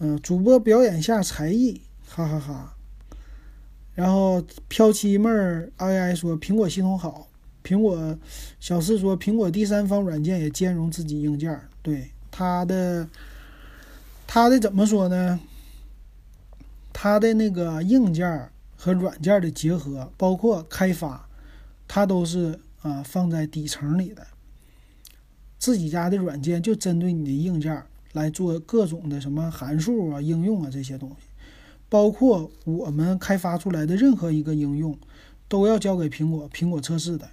嗯，主播表演下才艺，哈哈哈。然后飘七妹儿 AI 说苹果系统好，苹果小四说苹果第三方软件也兼容自己硬件，对它的它的怎么说呢？它的那个硬件和软件的结合，包括开发，它都是啊放在底层里的。自己家的软件就针对你的硬件来做各种的什么函数啊、应用啊这些东西，包括我们开发出来的任何一个应用，都要交给苹果，苹果测试的。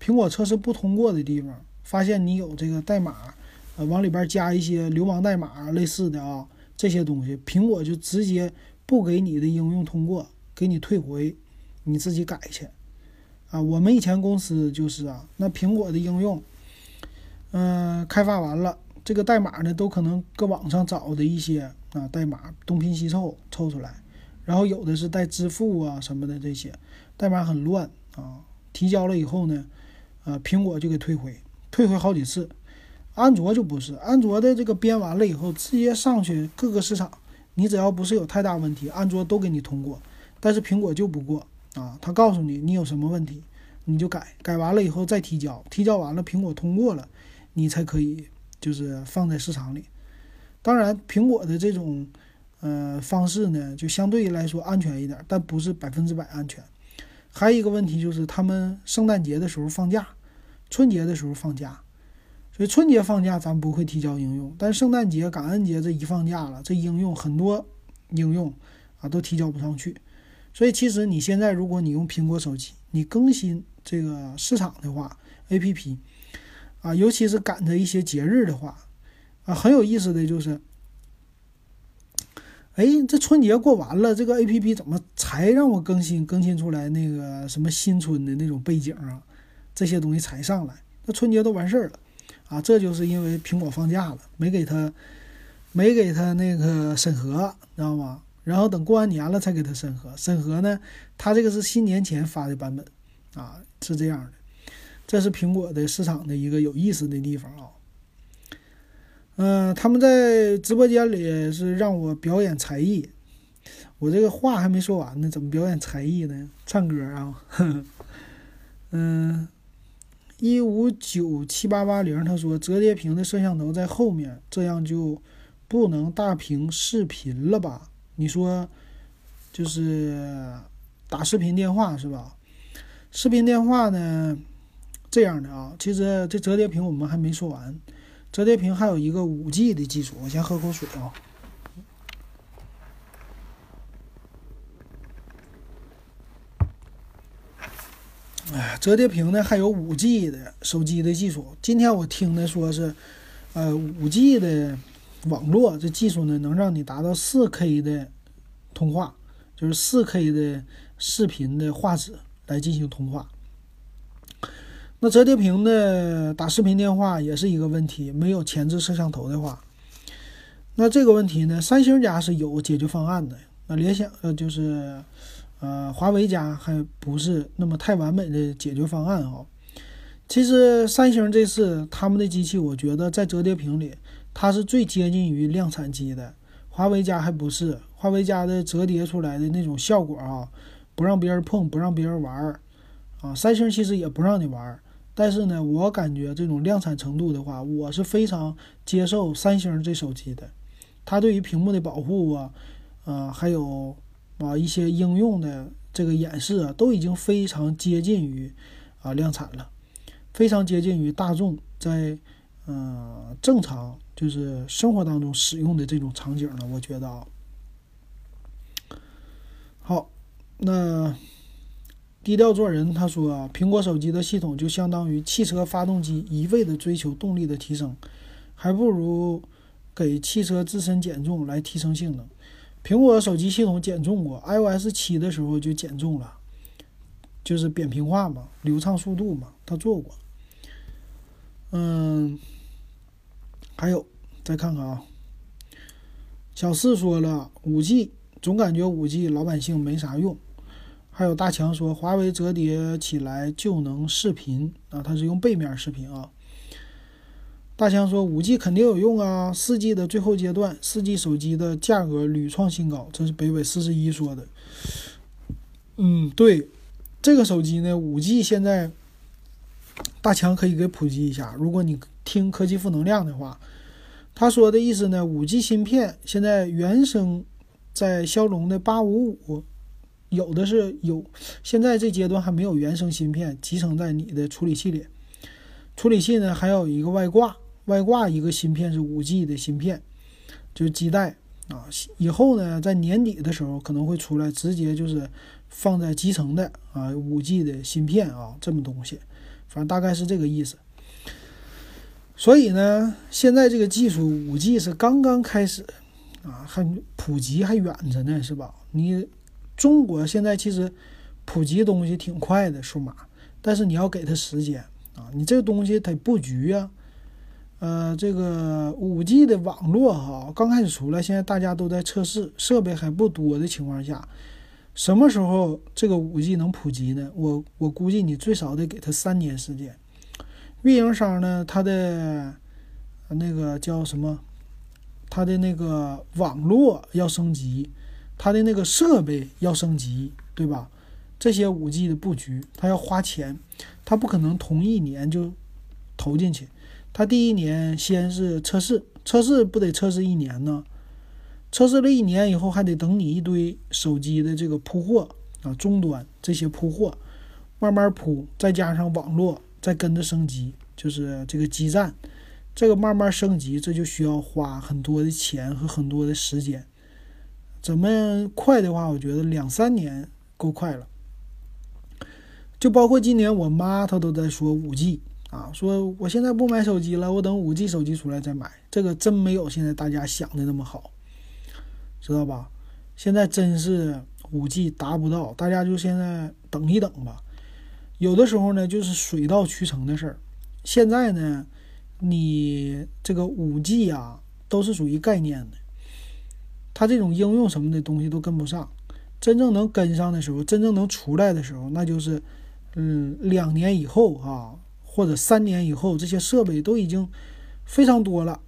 苹果测试不通过的地方，发现你有这个代码，呃，往里边加一些流氓代码类似的啊，这些东西，苹果就直接不给你的应用通过，给你退回，你自己改去。啊，我们以前公司就是啊，那苹果的应用。嗯，开发完了，这个代码呢，都可能搁网上找的一些啊代码，东拼西凑凑出来，然后有的是带支付啊什么的这些，代码很乱啊。提交了以后呢，呃，苹果就给退回，退回好几次。安卓就不是，安卓的这个编完了以后，直接上去各个市场，你只要不是有太大问题，安卓都给你通过。但是苹果就不过啊，他告诉你你有什么问题，你就改，改完了以后再提交，提交完了苹果通过了。你才可以就是放在市场里。当然，苹果的这种呃方式呢，就相对来说安全一点，但不是百分之百安全。还有一个问题就是，他们圣诞节的时候放假，春节的时候放假，所以春节放假咱不会提交应用，但圣诞节、感恩节这一放假了，这应用很多应用啊都提交不上去。所以其实你现在如果你用苹果手机，你更新这个市场的话，APP。啊，尤其是赶着一些节日的话，啊，很有意思的就是，哎，这春节过完了，这个 A P P 怎么才让我更新更新出来那个什么新春的那种背景啊？这些东西才上来，那春节都完事儿了，啊，这就是因为苹果放假了，没给他没给他那个审核，知道吗？然后等过完年了才给他审核，审核呢，他这个是新年前发的版本，啊，是这样的。这是苹果的市场的一个有意思的地方啊，嗯，他们在直播间里是让我表演才艺，我这个话还没说完呢，怎么表演才艺呢？唱歌啊，嗯，一五九七八八零，他说折叠屏的摄像头在后面，这样就不能大屏视频了吧？你说就是打视频电话是吧？视频电话呢？这样的啊，其实这折叠屏我们还没说完，折叠屏还有一个五 G 的技术。我先喝口水啊。哎，折叠屏呢还有五 G 的手机的技术。今天我听的说是，呃，五 G 的网络这技术呢，能让你达到四 K 的通话，就是四 K 的视频的画质来进行通话。那折叠屏的打视频电话也是一个问题，没有前置摄像头的话，那这个问题呢，三星家是有解决方案的。那联想呃就是，呃华为家还不是那么太完美的解决方案啊。其实三星这次他们的机器，我觉得在折叠屏里，它是最接近于量产机的。华为家还不是，华为家的折叠出来的那种效果啊，不让别人碰，不让别人玩儿啊。三星其实也不让你玩儿。但是呢，我感觉这种量产程度的话，我是非常接受三星这手机的。它对于屏幕的保护啊，呃，还有啊一些应用的这个演示啊，都已经非常接近于啊量产了，非常接近于大众在呃正常就是生活当中使用的这种场景了。我觉得啊，好，那。低调做人，他说啊，苹果手机的系统就相当于汽车发动机，一味的追求动力的提升，还不如给汽车自身减重来提升性能。苹果手机系统减重过，iOS 七的时候就减重了，就是扁平化嘛，流畅速度嘛，他做过。嗯，还有再看看啊，小四说了，五 G 总感觉五 G 老百姓没啥用。还有大强说，华为折叠起来就能视频啊，它是用背面视频啊。大强说五 G 肯定有用啊，四 G 的最后阶段，四 G 手机的价格屡创新高。这是北纬四十一说的。嗯，对，这个手机呢，五 G 现在大强可以给普及一下。如果你听科技负能量的话，他说的意思呢，五 G 芯片现在原生在骁龙的八五五，有的是有，现在这阶段还没有原生芯片集成在你的处理器里。处理器呢还有一个外挂。外挂一个芯片是五 G 的芯片，就是基带啊。以后呢，在年底的时候可能会出来，直接就是放在集成的啊五 G 的芯片啊，这么东西，反正大概是这个意思。所以呢，现在这个技术五 G 是刚刚开始啊，还普及还远着呢，是吧？你中国现在其实普及东西挺快的，数码，但是你要给它时间啊，你这个东西得布局啊。呃，这个五 G 的网络哈，刚开始出来，现在大家都在测试，设备还不多的情况下，什么时候这个五 G 能普及呢？我我估计你最少得给它三年时间。运营商呢，它的那个叫什么？它的那个网络要升级，它的那个设备要升级，对吧？这些五 G 的布局，它要花钱，它不可能同一年就投进去。他第一年先是测试，测试不得测试一年呢？测试了一年以后，还得等你一堆手机的这个铺货啊，终端这些铺货慢慢铺，再加上网络再跟着升级，就是这个基站，这个慢慢升级，这就需要花很多的钱和很多的时间。怎么快的话，我觉得两三年够快了。就包括今年我妈她都在说五 G。啊，说我现在不买手机了，我等五 G 手机出来再买。这个真没有现在大家想的那么好，知道吧？现在真是五 G 达不到，大家就现在等一等吧。有的时候呢，就是水到渠成的事儿。现在呢，你这个五 G 啊，都是属于概念的，它这种应用什么的东西都跟不上。真正能跟上的时候，真正能出来的时候，那就是嗯，两年以后啊。或者三年以后，这些设备都已经非常多了，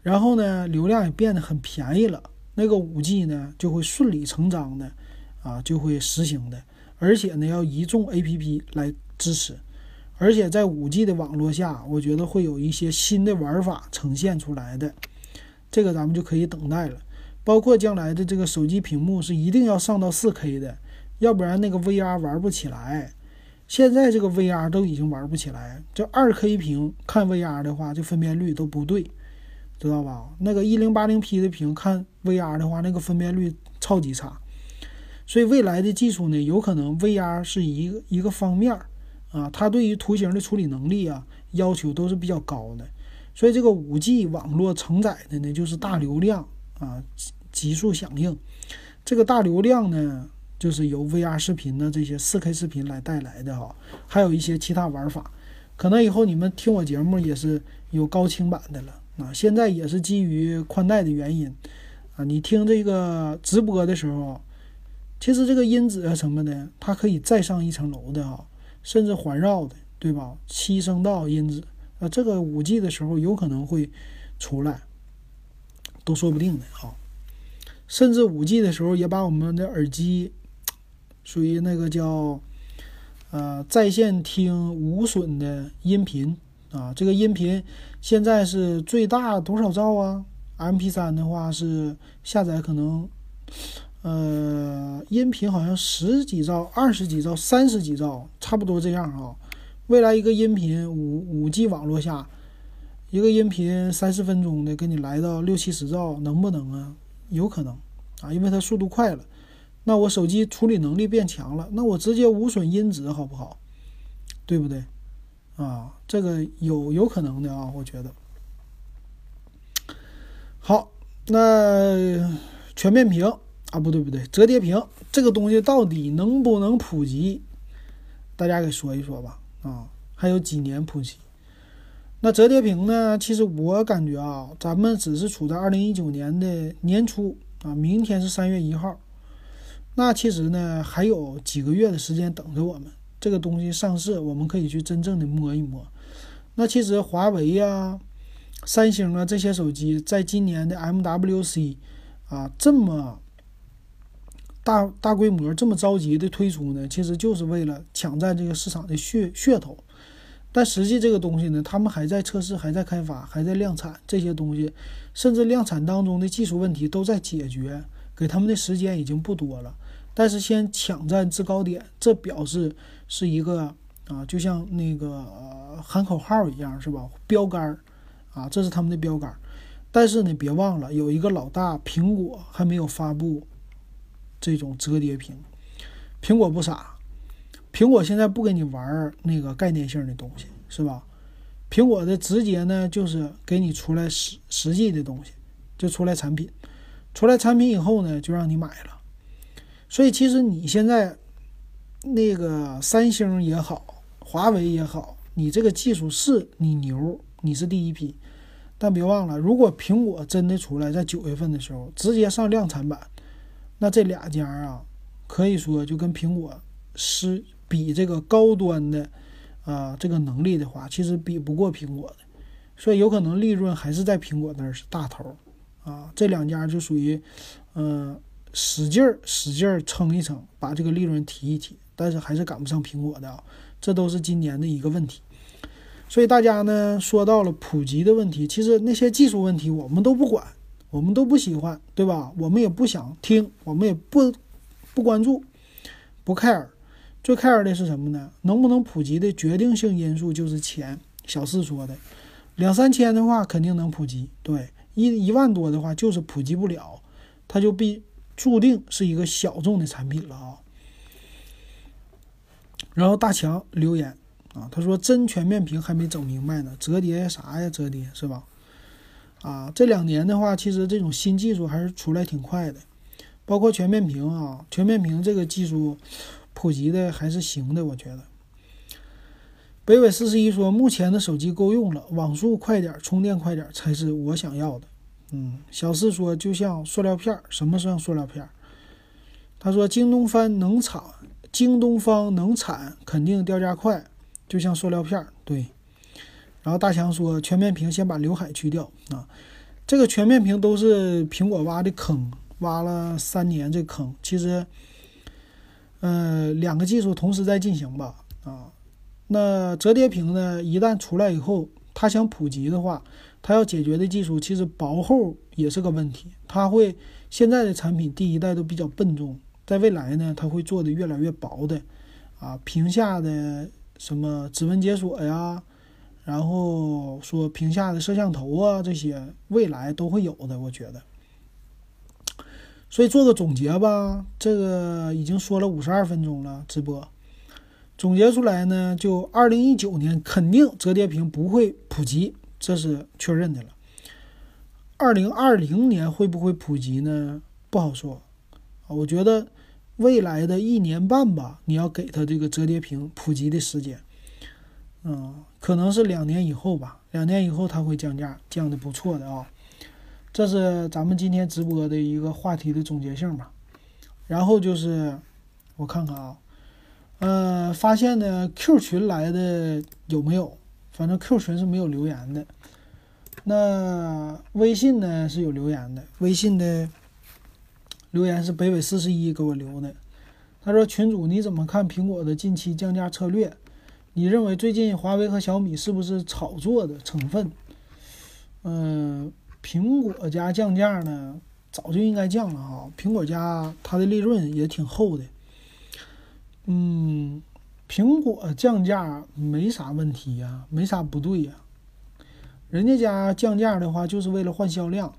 然后呢，流量也变得很便宜了，那个五 G 呢就会顺理成章的啊就会实行的，而且呢要一众 APP 来支持，而且在五 G 的网络下，我觉得会有一些新的玩法呈现出来的，这个咱们就可以等待了。包括将来的这个手机屏幕是一定要上到 4K 的，要不然那个 VR 玩不起来。现在这个 VR 都已经玩不起来，就二 K 屏看 VR 的话，这分辨率都不对，知道吧？那个一零八零 P 的屏看 VR 的话，那个分辨率超级差。所以未来的技术呢，有可能 VR 是一个一个方面儿啊，它对于图形的处理能力啊要求都是比较高的。所以这个五 G 网络承载的呢，就是大流量啊，急速响应。这个大流量呢。就是由 VR 视频的这些 4K 视频来带来的哈，还有一些其他玩法，可能以后你们听我节目也是有高清版的了啊。现在也是基于宽带的原因啊，你听这个直播的时候，其实这个音质啊什么的，它可以再上一层楼的哈，甚至环绕的，对吧？七声道音质啊，这个 5G 的时候有可能会出来，都说不定的哈。甚至 5G 的时候也把我们的耳机。属于那个叫，呃，在线听无损的音频啊。这个音频现在是最大多少兆啊？MP3 的话是下载可能，呃，音频好像十几兆、二十几兆、三十几兆，差不多这样啊。未来一个音频五五 G 网络下，一个音频三四分钟的给你来到六七十兆，能不能啊？有可能啊，因为它速度快了。那我手机处理能力变强了，那我直接无损音质好不好？对不对？啊，这个有有可能的啊，我觉得。好，那全面屏啊，不对不对，折叠屏这个东西到底能不能普及？大家给说一说吧。啊，还有几年普及？那折叠屏呢？其实我感觉啊，咱们只是处在二零一九年的年初啊，明天是三月一号。那其实呢，还有几个月的时间等着我们。这个东西上市，我们可以去真正的摸一摸。那其实华为呀，三星啊这些手机在今年的 MWC 啊这么大大规模、这么着急的推出呢？其实就是为了抢占这个市场的噱噱头。但实际这个东西呢，他们还在测试、还在开发、还在量产这些东西，甚至量产当中的技术问题都在解决，给他们的时间已经不多了。但是先抢占制高点，这表示是一个啊，就像那个喊口号一样，是吧？标杆啊，这是他们的标杆。但是呢，别忘了有一个老大，苹果还没有发布这种折叠屏。苹果不傻。苹果现在不跟你玩那个概念性的东西，是吧？苹果的直接呢，就是给你出来实实际的东西，就出来产品，出来产品以后呢，就让你买了。所以其实你现在那个三星也好，华为也好，你这个技术是你牛，你是第一批，但别忘了，如果苹果真的出来在九月份的时候直接上量产版，那这俩家啊，可以说就跟苹果是。比这个高端的，啊，这个能力的话，其实比不过苹果的，所以有可能利润还是在苹果那儿是大头，啊，这两家就属于，嗯，使劲儿使劲儿撑一撑，把这个利润提一提，但是还是赶不上苹果的啊，这都是今年的一个问题。所以大家呢说到了普及的问题，其实那些技术问题我们都不管，我们都不喜欢，对吧？我们也不想听，我们也不不关注，不 care。最 care 的是什么呢？能不能普及的决定性因素就是钱。小四说的，两三千的话肯定能普及，对，一一万多的话就是普及不了，它就必注定是一个小众的产品了啊。然后大强留言啊，他说真全面屏还没整明白呢，折叠啥呀？折叠是吧？啊，这两年的话，其实这种新技术还是出来挺快的，包括全面屏啊，全面屏这个技术。普及的还是行的，我觉得。北纬四十一说，目前的手机够用了，网速快点，充电快点才是我想要的。嗯，小四说，就像塑料片儿，什么像塑料片儿？他说，京东方能产，京东方能产，肯定掉价快，就像塑料片儿。对。然后大强说，全面屏先把刘海去掉啊，这个全面屏都是苹果挖的坑，挖了三年这坑，其实。呃，两个技术同时在进行吧，啊，那折叠屏呢？一旦出来以后，它想普及的话，它要解决的技术其实薄厚也是个问题。它会现在的产品第一代都比较笨重，在未来呢，它会做的越来越薄的，啊，屏下的什么指纹解锁呀，然后说屏下的摄像头啊，这些未来都会有的，我觉得。所以做个总结吧，这个已经说了五十二分钟了，直播总结出来呢，就二零一九年肯定折叠屏不会普及，这是确认的了。二零二零年会不会普及呢？不好说啊。我觉得未来的一年半吧，你要给它这个折叠屏普及的时间，嗯，可能是两年以后吧。两年以后它会降价，降的不错的啊。这是咱们今天直播的一个话题的总结性吧，然后就是我看看啊，呃，发现呢 Q 群来的有没有？反正 Q 群是没有留言的。那微信呢是有留言的，微信的留言是北纬四十一给我留的。他说：“群主你怎么看苹果的近期降价策略？你认为最近华为和小米是不是炒作的成分？”嗯。苹果家降价呢，早就应该降了哈。苹果家它的利润也挺厚的，嗯，苹果降价没啥问题呀，没啥不对呀。人家家降价的话就是为了换销量，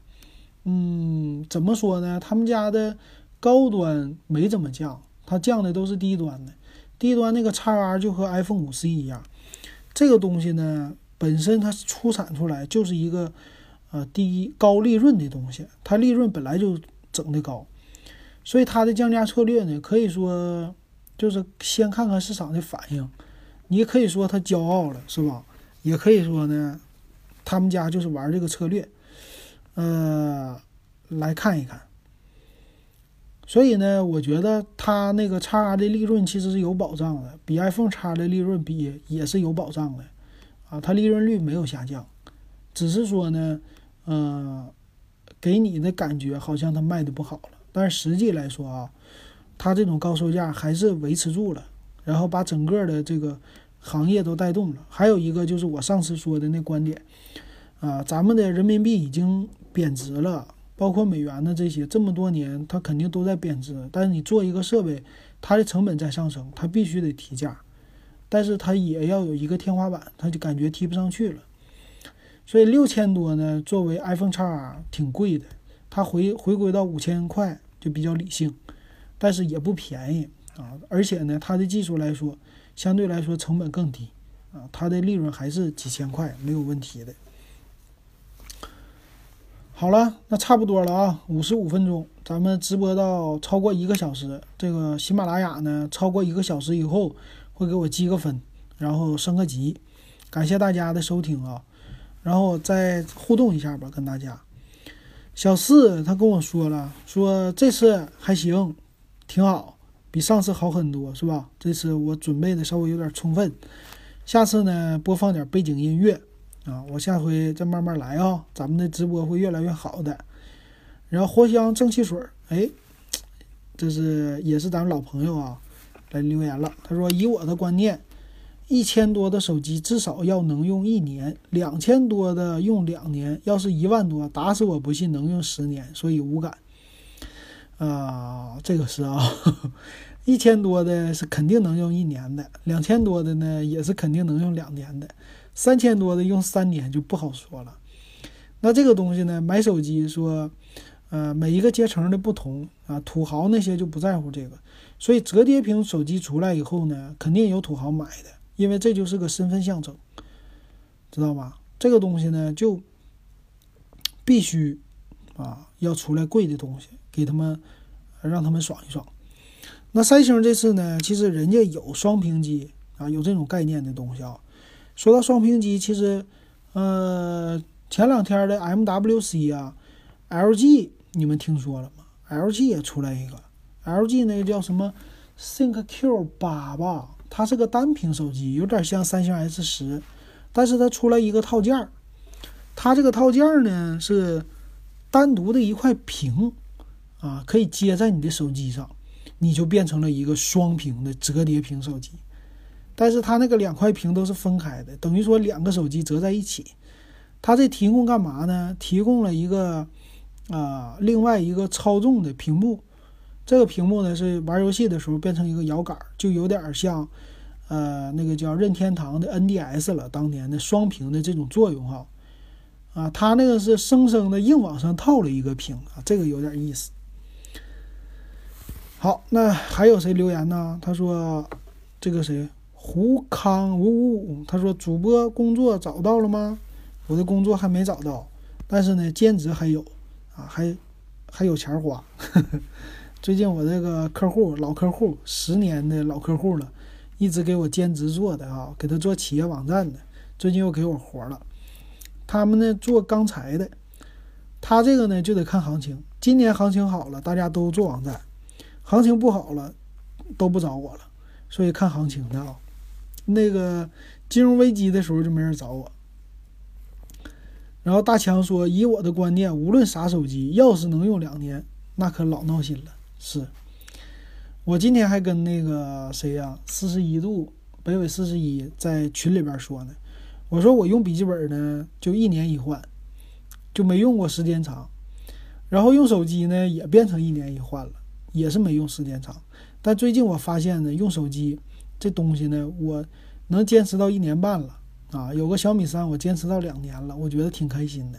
嗯，怎么说呢？他们家的高端没怎么降，它降的都是低端的。低端那个 x R 就和 iPhone 五 C 一样，这个东西呢，本身它出产出来就是一个。啊，第一高利润的东西，它利润本来就整的高，所以它的降价策略呢，可以说就是先看看市场的反应。你可以说他骄傲了，是吧？也可以说呢，他们家就是玩这个策略，呃，来看一看。所以呢，我觉得它那个叉的利润其实是有保障的，比 iPhone 叉的利润比也是有保障的，啊，它利润率没有下降。只是说呢，呃，给你的感觉好像它卖的不好了，但是实际来说啊，它这种高售价还是维持住了，然后把整个的这个行业都带动了。还有一个就是我上次说的那观点，啊，咱们的人民币已经贬值了，包括美元的这些，这么多年它肯定都在贬值，但是你做一个设备，它的成本在上升，它必须得提价。但是它也要有一个天花板，它就感觉提不上去了，所以六千多呢，作为 iPhone 叉挺贵的，它回回归到五千块就比较理性，但是也不便宜啊，而且呢，它的技术来说，相对来说成本更低啊，它的利润还是几千块没有问题的。好了，那差不多了啊，五十五分钟，咱们直播到超过一个小时，这个喜马拉雅呢，超过一个小时以后。会给我积个分，然后升个级，感谢大家的收听啊，然后再互动一下吧，跟大家。小四他跟我说了，说这次还行，挺好，比上次好很多，是吧？这次我准备的稍微有点充分，下次呢播放点背景音乐啊，我下回再慢慢来啊，咱们的直播会越来越好的。然后藿香正气水，哎，这是也是咱们老朋友啊。来留言了，他说：“以我的观念，一千多的手机至少要能用一年，两千多的用两年，要是一万多，打死我不信能用十年，所以无感。”啊，这个是啊，一千多的是肯定能用一年的，两千多的呢也是肯定能用两年的，三千多的用三年就不好说了。那这个东西呢，买手机说，呃，每一个阶层的不同啊，土豪那些就不在乎这个。所以折叠屏手机出来以后呢，肯定有土豪买的，因为这就是个身份象征，知道吧？这个东西呢，就必须啊要出来贵的东西，给他们让他们爽一爽。那三星这次呢，其实人家有双屏机啊，有这种概念的东西啊。说到双屏机，其实呃前两天的 MWC 啊，LG 你们听说了吗？LG 也出来一个。LG 那个叫什么 ThinkQ 八吧，它是个单屏手机，有点像三星 S 十，但是它出来一个套件儿，它这个套件儿呢是单独的一块屏啊，可以接在你的手机上，你就变成了一个双屏的折叠屏手机。但是它那个两块屏都是分开的，等于说两个手机折在一起。它这提供干嘛呢？提供了一个啊，另外一个操纵的屏幕。这个屏幕呢是玩游戏的时候变成一个摇杆，就有点像，呃，那个叫任天堂的 NDS 了，当年的双屏的这种作用哈，啊，它那个是生生的硬往上套了一个屏啊，这个有点意思。好，那还有谁留言呢？他说这个谁胡康五五五，他说主播工作找到了吗？我的工作还没找到，但是呢兼职还有啊，还还有钱花。最近我这个客户老客户十年的老客户了，一直给我兼职做的啊，给他做企业网站的，最近又给我活了。他们呢做钢材的，他这个呢就得看行情。今年行情好了，大家都做网站；行情不好了，都不找我了。所以看行情的啊。那个金融危机的时候就没人找我。然后大强说：“以我的观念，无论啥手机，要是能用两年，那可老闹心了。”是，我今天还跟那个谁呀，四十一度北纬四十一在群里边说呢。我说我用笔记本呢，就一年一换，就没用过时间长。然后用手机呢，也变成一年一换了，也是没用时间长。但最近我发现呢，用手机这东西呢，我能坚持到一年半了啊。有个小米三，我坚持到两年了，我觉得挺开心的。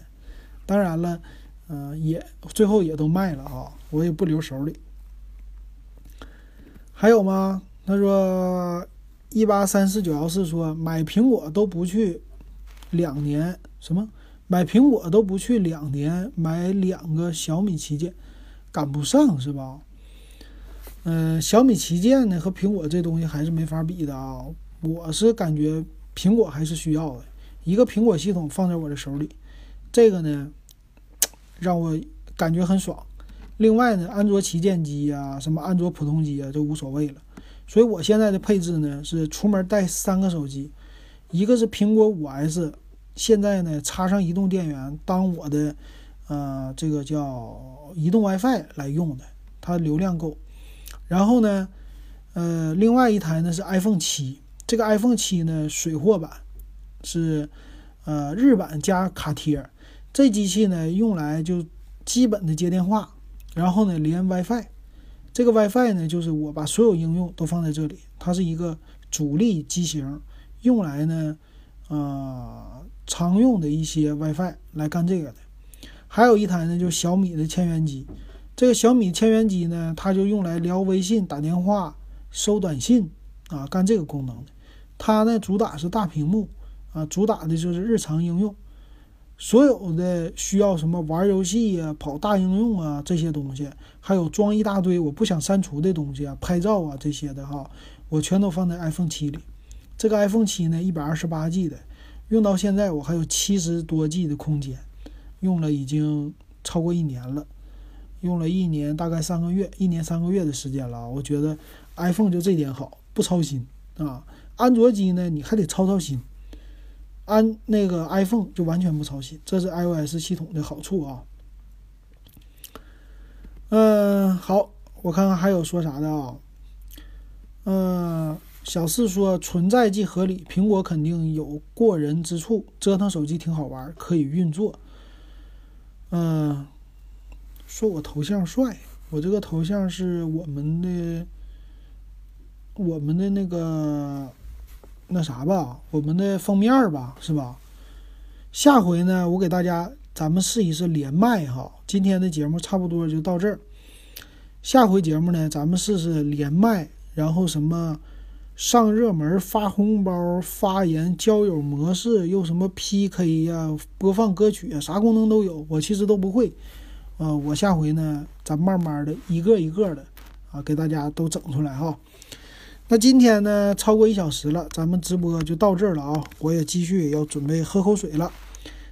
当然了，嗯，也最后也都卖了啊，我也不留手里。还有吗？他说，一八三四九幺四说买苹果都不去两年，什么买苹果都不去两年，买两个小米旗舰赶不上是吧？嗯，小米旗舰呢和苹果这东西还是没法比的啊。我是感觉苹果还是需要的，一个苹果系统放在我的手里，这个呢让我感觉很爽。另外呢，安卓旗舰机呀，什么安卓普通机啊，就无所谓了。所以我现在的配置呢是出门带三个手机，一个是苹果五 S 现在呢插上移动电源当我的呃这个叫移动 WiFi 来用的，它流量够。然后呢，呃，另外一台呢是 iPhone 七，这个 iPhone 七呢水货版，是呃日版加卡贴。这机器呢用来就基本的接电话，然后呢连 WiFi。这个 WiFi 呢就是我把所有应用都放在这里，它是一个主力机型，用来呢呃常用的一些 WiFi 来干这个的。还有一台呢就是小米的千元机。这个小米千元机呢，它就用来聊微信、打电话、收短信啊，干这个功能的。它呢主打是大屏幕啊，主打的就是日常应用，所有的需要什么玩游戏呀、跑大应用啊这些东西，还有装一大堆我不想删除的东西啊、拍照啊这些的哈，我全都放在 iPhone 七里。这个 iPhone 七呢，一百二十八 G 的，用到现在我还有七十多 G 的空间，用了已经超过一年了。用了一年，大概三个月，一年三个月的时间了。我觉得 iPhone 就这点好，不操心啊。安卓机呢，你还得操操心。安那个 iPhone 就完全不操心，这是 iOS 系统的好处啊。嗯，好，我看看还有说啥的啊。嗯，小四说存在即合理，苹果肯定有过人之处，折腾手机挺好玩，可以运作。嗯。说我头像帅，我这个头像是我们的，我们的那个那啥吧，我们的封面吧，是吧？下回呢，我给大家咱们试一试连麦哈。今天的节目差不多就到这儿，下回节目呢，咱们试试连麦，然后什么上热门、发红包、发言、交友模式，又什么 PK 呀、播放歌曲，啥功能都有，我其实都不会。呃，我下回呢，咱慢慢的一个一个的啊，给大家都整出来哈。那今天呢，超过一小时了，咱们直播就到这儿了啊。我也继续要准备喝口水了。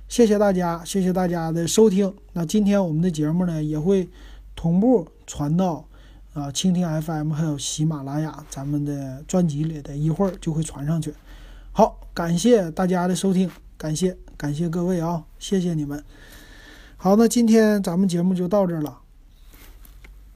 谢谢大家，谢谢大家的收听。那今天我们的节目呢，也会同步传到啊蜻蜓 FM 还有喜马拉雅咱们的专辑里的，一会儿就会传上去。好，感谢大家的收听，感谢感谢各位啊，谢谢你们。好，那今天咱们节目就到这儿了。